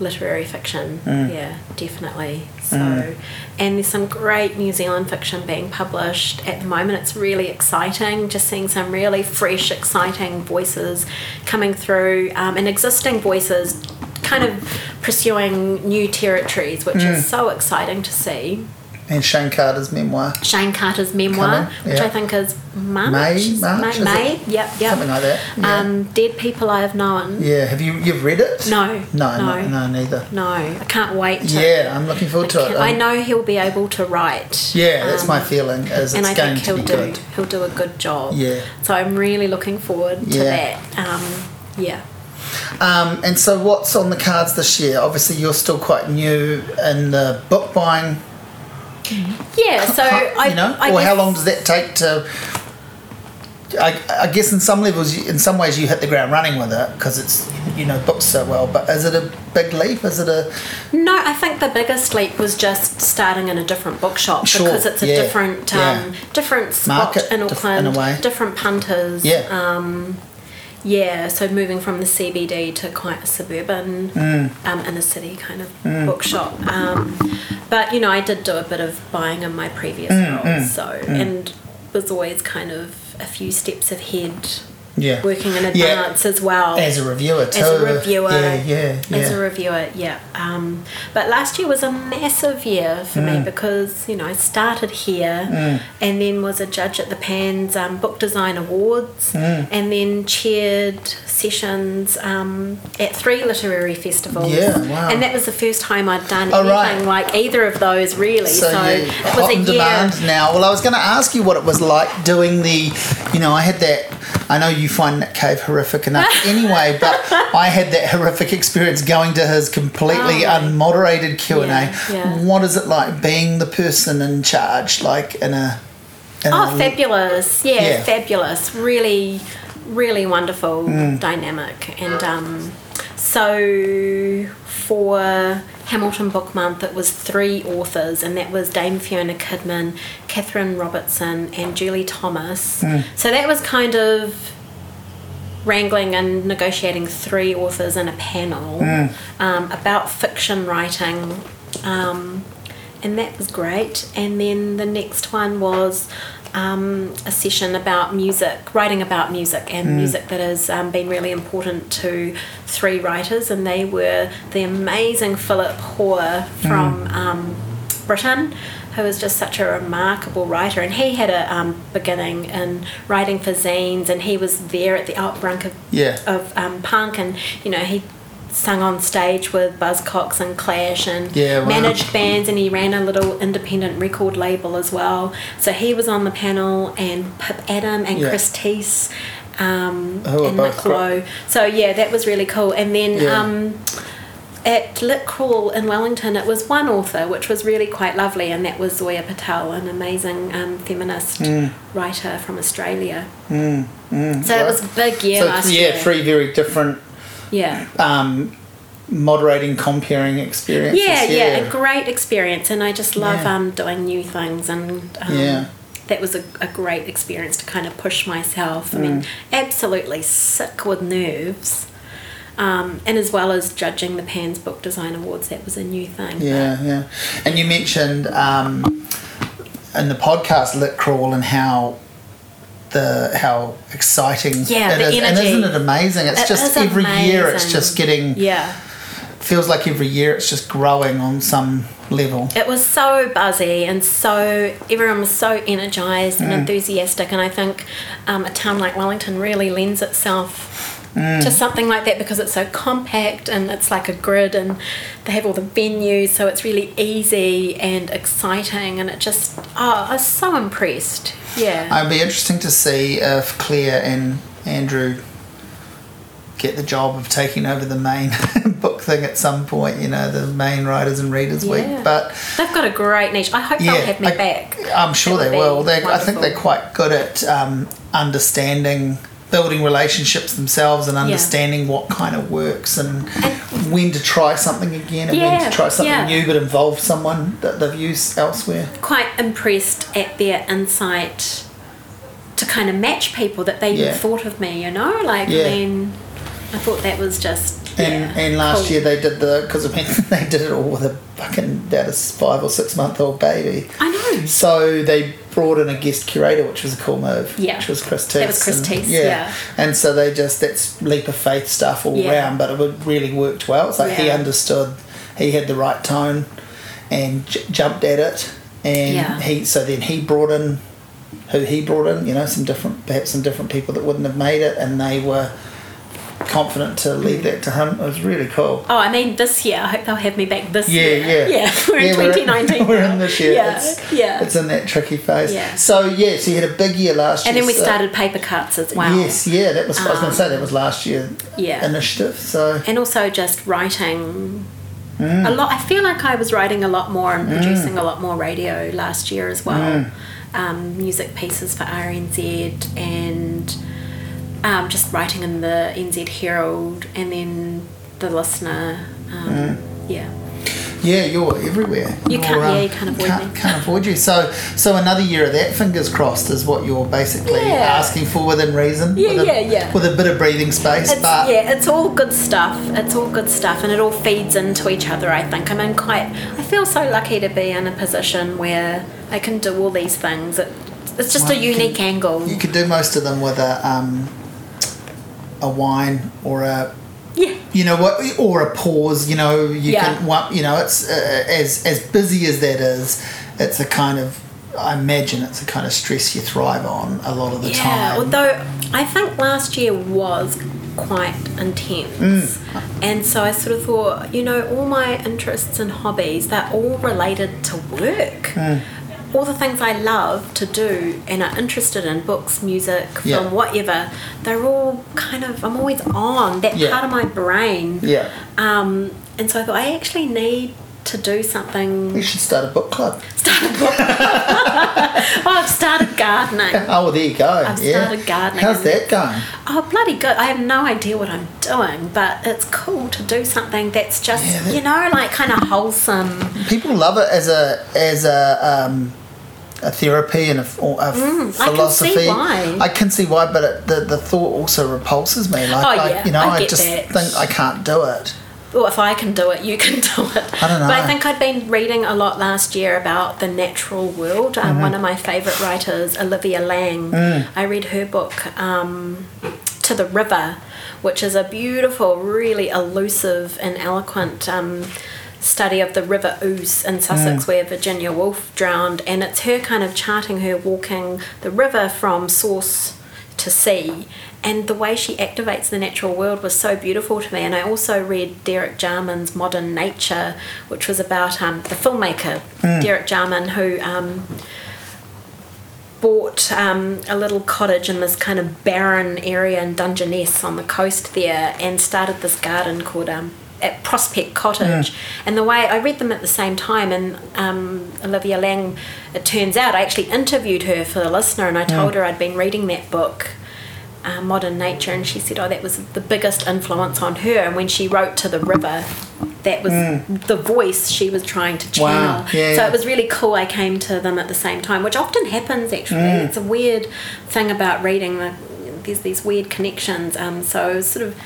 literary fiction mm. yeah definitely so mm and there's some great New Zealand fiction being published at the moment. It's really exciting, just seeing some really fresh, exciting voices coming through, um, and existing voices kind of pursuing new territories, which mm. is so exciting to see and Shayne Carter's memoir. Shayne Carter's memoir, Coming, which I think is March. May, March, May, May. yep, yep. Something like that. Yeah. Um, Dead People I Have Known. Yeah, have you you've read it? No, no, no, no, neither. No, I can't wait. To, yeah, I'm looking forward to it. I know he'll be able to write. Yeah, that's um, my feeling. Is and I think he'll do good. he'll do a good job. Yeah. So I'm really looking forward to yeah. that. Um, yeah. Um, and so, what's on the cards this year? Obviously, you're still quite new in the book buying yeah, so I, you know, I or how long does that take to? I, I guess in some levels, in some ways, you hit the ground running with it because it's you know books so well. But is it a big leap? Is it a? No, I think the biggest leap was just starting in a different bookshop sure, because it's a yeah, different um, yeah. different spot Market, in Auckland, in different punters. Yeah. Um, yeah, so moving from the CBD to quite a suburban, mm. um, inner city kind of mm. bookshop. Um, but you know, I did do a bit of buying in my previous mm, roles, mm. so mm. and was always kind of a few steps ahead yeah. working in advance yeah. as well. As a reviewer too. As a reviewer. Yeah, yeah, yeah. As a reviewer, yeah. Um, but last year was a massive year for mm. me because, you know, I started here mm. and then was a judge at the PANZ um, Book Design Awards mm. and then chaired sessions um, at three literary festivals. Yeah, wow. And that was the first time I'd done oh, anything right. like either of those really. So, so it was a year. demand now. Well, I was going to ask you what it was like doing the, you know, I had that, I know you find Nick Cave horrific enough anyway, but I had that horrific experience going to his completely oh, unmoderated Q&A. Yeah, yeah. What is it like being the person in charge, like in a... In oh, a, fabulous. Yeah, yeah, fabulous. Really really wonderful mm. dynamic. And um, so for Hamilton Book Month, it was three authors, and that was Dame Fiona Kidman, Catherine Robertson, and Julie Thomas. Mm. So that was kind of wrangling and negotiating three authors in a panel mm. um, about fiction writing. Um, and that was great. And then the next one was um, a session about music, writing about music, and mm. music that has um, been really important to three writers, and they were the amazing Philip Hoare from mm. um, Britain. Who was just such a remarkable writer, and he had a um, beginning in writing for zines, and he was there at the outbrink of, yeah. of um, punk, and you know he sung on stage with Buzzcocks and Clash and yeah, wow. managed bands and he ran a little independent record label as well. So he was on the panel and Pip Adam and yeah. Chris Tse um, and Nick Lowe. So yeah, that was really cool. And then yeah. um, at Lit Crawl in Wellington, it was one author, which was really quite lovely, and that was Zoya Patel, an amazing um, feminist mm. writer from Australia. Mm, mm, so right. it was a big year so last yeah, year. three very different. Yeah. Um, moderating comparing experiences. Yeah, yeah, yeah, a great experience, and I just love yeah. um, doing new things and. Um, yeah that was a, a great experience to kind of push myself. I mean, mm. absolutely sick with nerves. Um, and as well as judging the PANZ Book Design Awards, that was a new thing. Yeah, but. yeah. And you mentioned um, in the podcast Lit Crawl and how the how exciting yeah, it is. Energy. And isn't it amazing? It's it just every amazing. year it's just getting yeah. Feels like every year it's just growing on some level. It was so buzzy and so everyone was so energized and mm. enthusiastic, and I think um, a town like Wellington really lends itself Mm. to something like that because it's so compact and it's like a grid and they have all the venues so it's really easy and exciting and it just oh I was so impressed yeah it'd be interesting to see if Claire and Andrew get the job of taking over the main book thing at some point, you know, the main writers and readers yeah. week. But they've got a great niche. I hope yeah, they'll have me I, back. I'm sure they will. I think they're quite good at um, understanding building relationships themselves and understanding yeah. what kind of works and, and, when to try something again and yeah, when to try something yeah. new but involve someone that they've used elsewhere. Quite impressed at their insight to kind of match people that they thought of me, you know? Like, I mean, I thought that was just. And, and last cool. year they did the because I mean they did it all with a fucking about a five or six month old baby. I know. So they brought in a guest curator, which was a cool move. Yeah. Which was Chris Tse. That was Chris Tse, yeah. yeah. And so they just, that's leap of faith stuff all yeah. around, but it really worked well. It's like yeah. he understood, he had the right tone and j- jumped at it. And yeah. he, so then he brought in who he brought in, you know, some different, perhaps some different people that wouldn't have made it, and they were confident to leave that to him. It was really cool. Oh, I mean, this year, I hope they'll have me back this yeah, year. Yeah, yeah. We're yeah, in 2019. We're, in this year. Yeah, it's, yeah. It's in that tricky phase. Yeah. So, yeah, so you had a big year last and year. And then we so. started paper cuts as well. Yes, yeah, that was, um, I was going to say, that was last year yeah. initiative. So And also just writing mm. a lot. I feel like I was writing a lot more and mm. producing a lot more radio last year as well. Mm. Um, music pieces for RNZ and um, just writing in the NZ Herald and then the listener. Um, mm. Yeah. Yeah, you're everywhere. You can't. Um, yeah, you can't avoid can't, me. Can't avoid you. So, so another year of that, fingers crossed, is what you're basically yeah. asking for within reason. Yeah, with a, yeah, yeah. With a bit of breathing space, it's, but yeah, it's all good stuff. It's all good stuff, and it all feeds into each other. I think. I'm in quite. I feel so lucky to be in a position where I can do all these things. It, it's just well, a unique can, angle. You could do most of them with a um, a wine or a yeah. You know what, or a pause. You know, you yeah. can. You know, it's uh, as as busy as that is. It's a kind of. I imagine it's a kind of stress you thrive on a lot of the time. yeah, time. Although I think last year was quite intense, mm. and so I sort of thought, you know, all my interests and hobbies they're all related to work. Mm all the things I love to do and are interested in books, music, yeah. film, whatever, they're all kind of, I'm always on that yeah. part of my brain. Yeah. Um, and so I thought, I actually need to do something. You should start a book club. Start a book club. oh, I've started gardening. Oh, well, there you go. I've yeah. started gardening. How's that going? Oh, bloody good. I have no idea what I'm doing, but it's cool to do something that's just, yeah, that, you know, like kind of wholesome. People love it as a, as a, um, a therapy and a, a mm, philosophy. I can see why. I can see why, but it, the the thought also repulses me. Like, oh, yeah, I, you know, I, I just that. think I can't do it. Well, if I can do it, you can do it. I don't know. But I think I'd been reading a lot last year about the natural world. Um, mm-hmm. One of my favourite writers, Olivia Laing, mm. I read her book, um, To the River, which is a beautiful, really elusive and eloquent. Um, study of the River Ouse in Sussex, mm. where Virginia Woolf drowned, and it's her kind of charting her walking the river from source to sea. And the way she activates the natural world was so beautiful to me. And I also read Derek Jarman's Modern Nature, which was about um, the filmmaker mm. Derek Jarman, who um, bought um, a little cottage in this kind of barren area in Dungeness on the coast there and started this garden called um, at Prospect Cottage, mm. and the way I read them at the same time, and um, Olivia Laing, it turns out I actually interviewed her for the listener, and I told mm. her I'd been reading that book. Uh, modern nature, and she said, "Oh, that was the biggest influence on her." And when she wrote to the river, that was mm. the voice she was trying to channel. Wow. Yeah, so yeah. it was really cool. I came to them at the same time, which often happens. Actually, mm. it's a weird thing about reading. There's these weird connections. Um, so sort of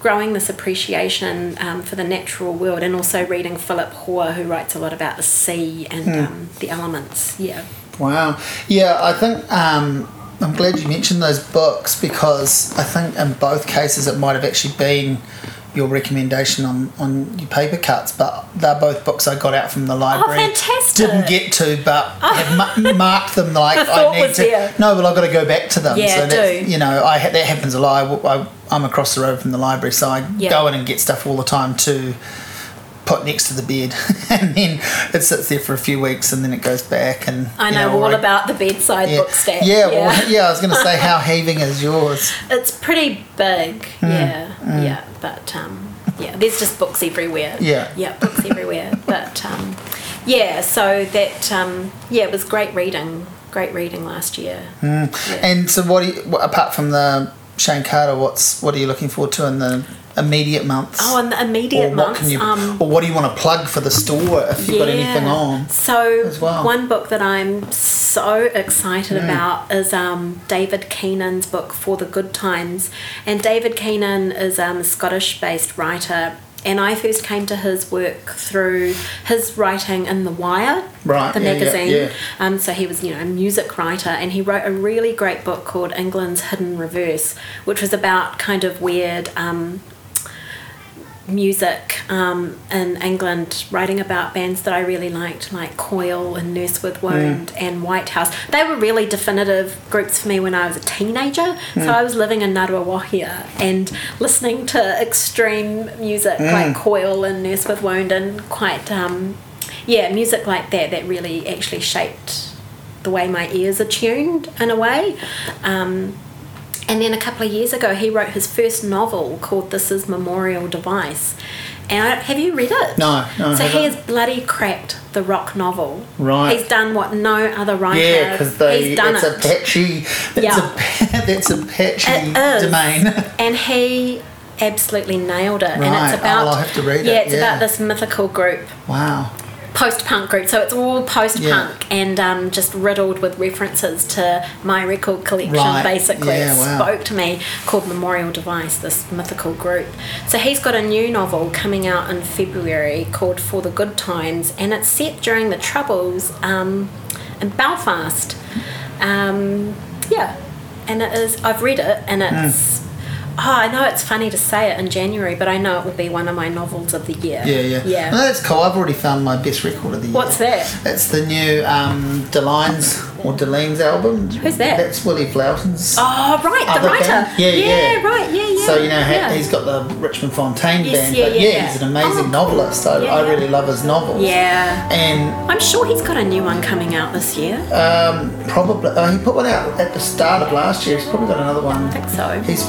growing this appreciation um, for the natural world and also reading Philip Hoare, who writes a lot about the sea and mm. um, the elements. Yeah. Wow. Yeah, I think um, I'm glad you mentioned those books because I think in both cases it might have actually been your recommendation on, on your paper cuts, but they're both books I got out from the oh, library. Oh, fantastic! Didn't get to, but oh. have ma- marked them like I need to. There. No, but I've got to go back to them. Yeah, so do. You know, I that happens a lot. I, am across the road from the library, so I yeah. go in and get stuff all the time too put next to the bed, and then it sits there for a few weeks, and then it goes back. And I know, know all about the bedside yeah. book stack. Yeah, yeah. Well, yeah. I was going to say, how heaving is yours? It's pretty big. Mm. Yeah, mm. yeah, but um, yeah, there's just books everywhere. Yeah, yeah, books everywhere. But um, yeah, so that um, yeah, it was great reading. Great reading last year. Mm. Yeah. And so, what, you, what apart from the Shayne Carter, what's what are you looking forward to in the immediate months? Oh, in the immediate or months. You, um, or what do you want to plug for the store if you've yeah. got anything on? So, well? one book that I'm so excited mm. about is um, David Keenan's book, For the Good Times. And David Keenan is um, a Scottish based writer and I first came to his work through his writing in The Wire, right, the yeah, magazine. Yeah, yeah. Um, so he was, you know, a music writer, and he wrote a really great book called England's Hidden Reverse, which was about kind of weird um, music um, in England, writing about bands that I really liked, like Coil and Nurse with Wound mm. and Whitehouse. They were really definitive groups for me when I was a teenager. Mm. So I was living in Ngāruawāhia and listening to extreme music mm. like Coil and Nurse with Wound and quite, um, yeah, music like that that really actually shaped the way my ears are tuned in a way. Um, and then a couple of years ago, he wrote his first novel called This Is Memorial Device. And I, have you read it? No, no. So he has bloody cracked the rock novel. Right. He's done what no other writer. Yeah, because he's done it's it. a patchy. That's yeah. a that's a patchy domain. and he absolutely nailed it. Right. And it's oh, about. Oh, I'll have to read yeah, it. it's about this mythical group. Wow post punk group. So it's all post punk yeah. and um, just riddled with references to my record collection, right. basically. Yeah, wow. spoke to me called Memorial Device, this mythical group. So he's got a new novel coming out in February called For the Good Times, and it's set during the Troubles um, in Belfast. Um, yeah, and it is, I've read it and it's. Mm Oh, I know it's funny to say it in January, but I know it will be one of my novels of the year. Yeah, yeah. Yeah. No, that's cool. I've already found my best record of the year. What's that? It's the new um, Delines or Deline's album. Who's that? That's Willy Vlautin's. Oh, right, the writer. Band. Yeah, yeah, yeah. right, yeah, yeah. So, you know, yeah. he's got the Richmond Fontaine yes, band, yeah, but yeah, yeah, yeah, he's an amazing oh, novelist. I, I, really love his novels. Yeah. And I'm sure he's got a new one coming out this year. Um, probably. Oh, he put one out at the start of last year. He's probably got another one. I think so. He's.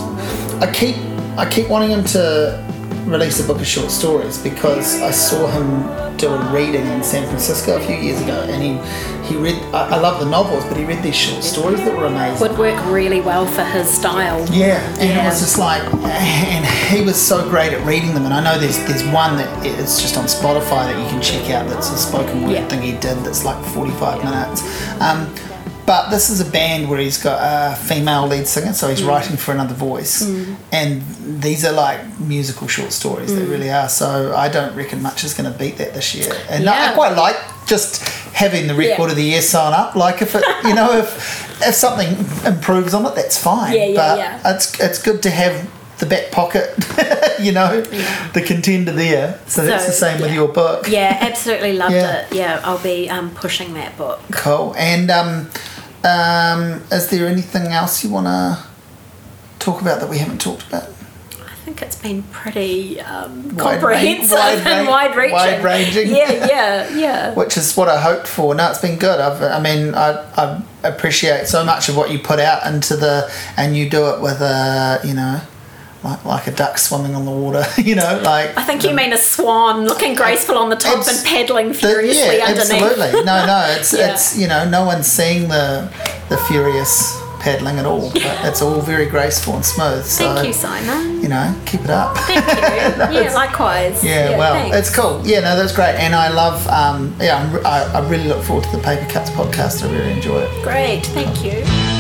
I keep I keep wanting him to release a book of short stories because I saw him do a reading in San Francisco a few years ago, and he he read. I, I love the novels, but he read these short stories that were amazing. Would work really well for his style. Yeah, and yeah. it was just like, and he was so great at reading them. And I know there's there's one that it's just on Spotify that you can check out. That's a spoken word yeah. thing he did. That's like 45 yeah. minutes. Um, but this is a band where he's got a female lead singer, so he's mm. writing for another voice. Mm. And these are like musical short stories, mm. they really are. So I don't reckon much is going to beat that this year. And yeah. I quite like just having the record yeah. of the year sign up. Like if it, you know, if if something improves on it, that's fine. Yeah, yeah, but yeah. it's it's good to have the back pocket, you know, yeah. the contender there. So, so that's the same yeah. with your book. Yeah, absolutely loved yeah. it. Yeah, I'll be um, pushing that book. Cool. And um, um, is there anything else you want to talk about that we haven't talked about? I think it's been pretty um, comprehensive wide, and wide reaching. Wide ranging. Yeah, yeah, yeah. Which is what I hoped for. No, it's been good. I've, I mean, I, I appreciate so much of what you put out into the, and you do it with a, you know, like, like a duck swimming on the water, you know, like. I think you mean a swan looking graceful on the top and paddling furiously the, yeah, underneath. Absolutely, no, no, it's yeah. it's you know no one's seeing the the furious paddling at all. But it's all very graceful and smooth. So, Thank you, Simon. You know, keep it up. Thank you. yeah, likewise. Yeah, yeah well, thanks. it's cool. Yeah, no, that's great. And I love, um, yeah, I, I really look forward to the Paper Cuts podcast. I really enjoy it. Great, thank you.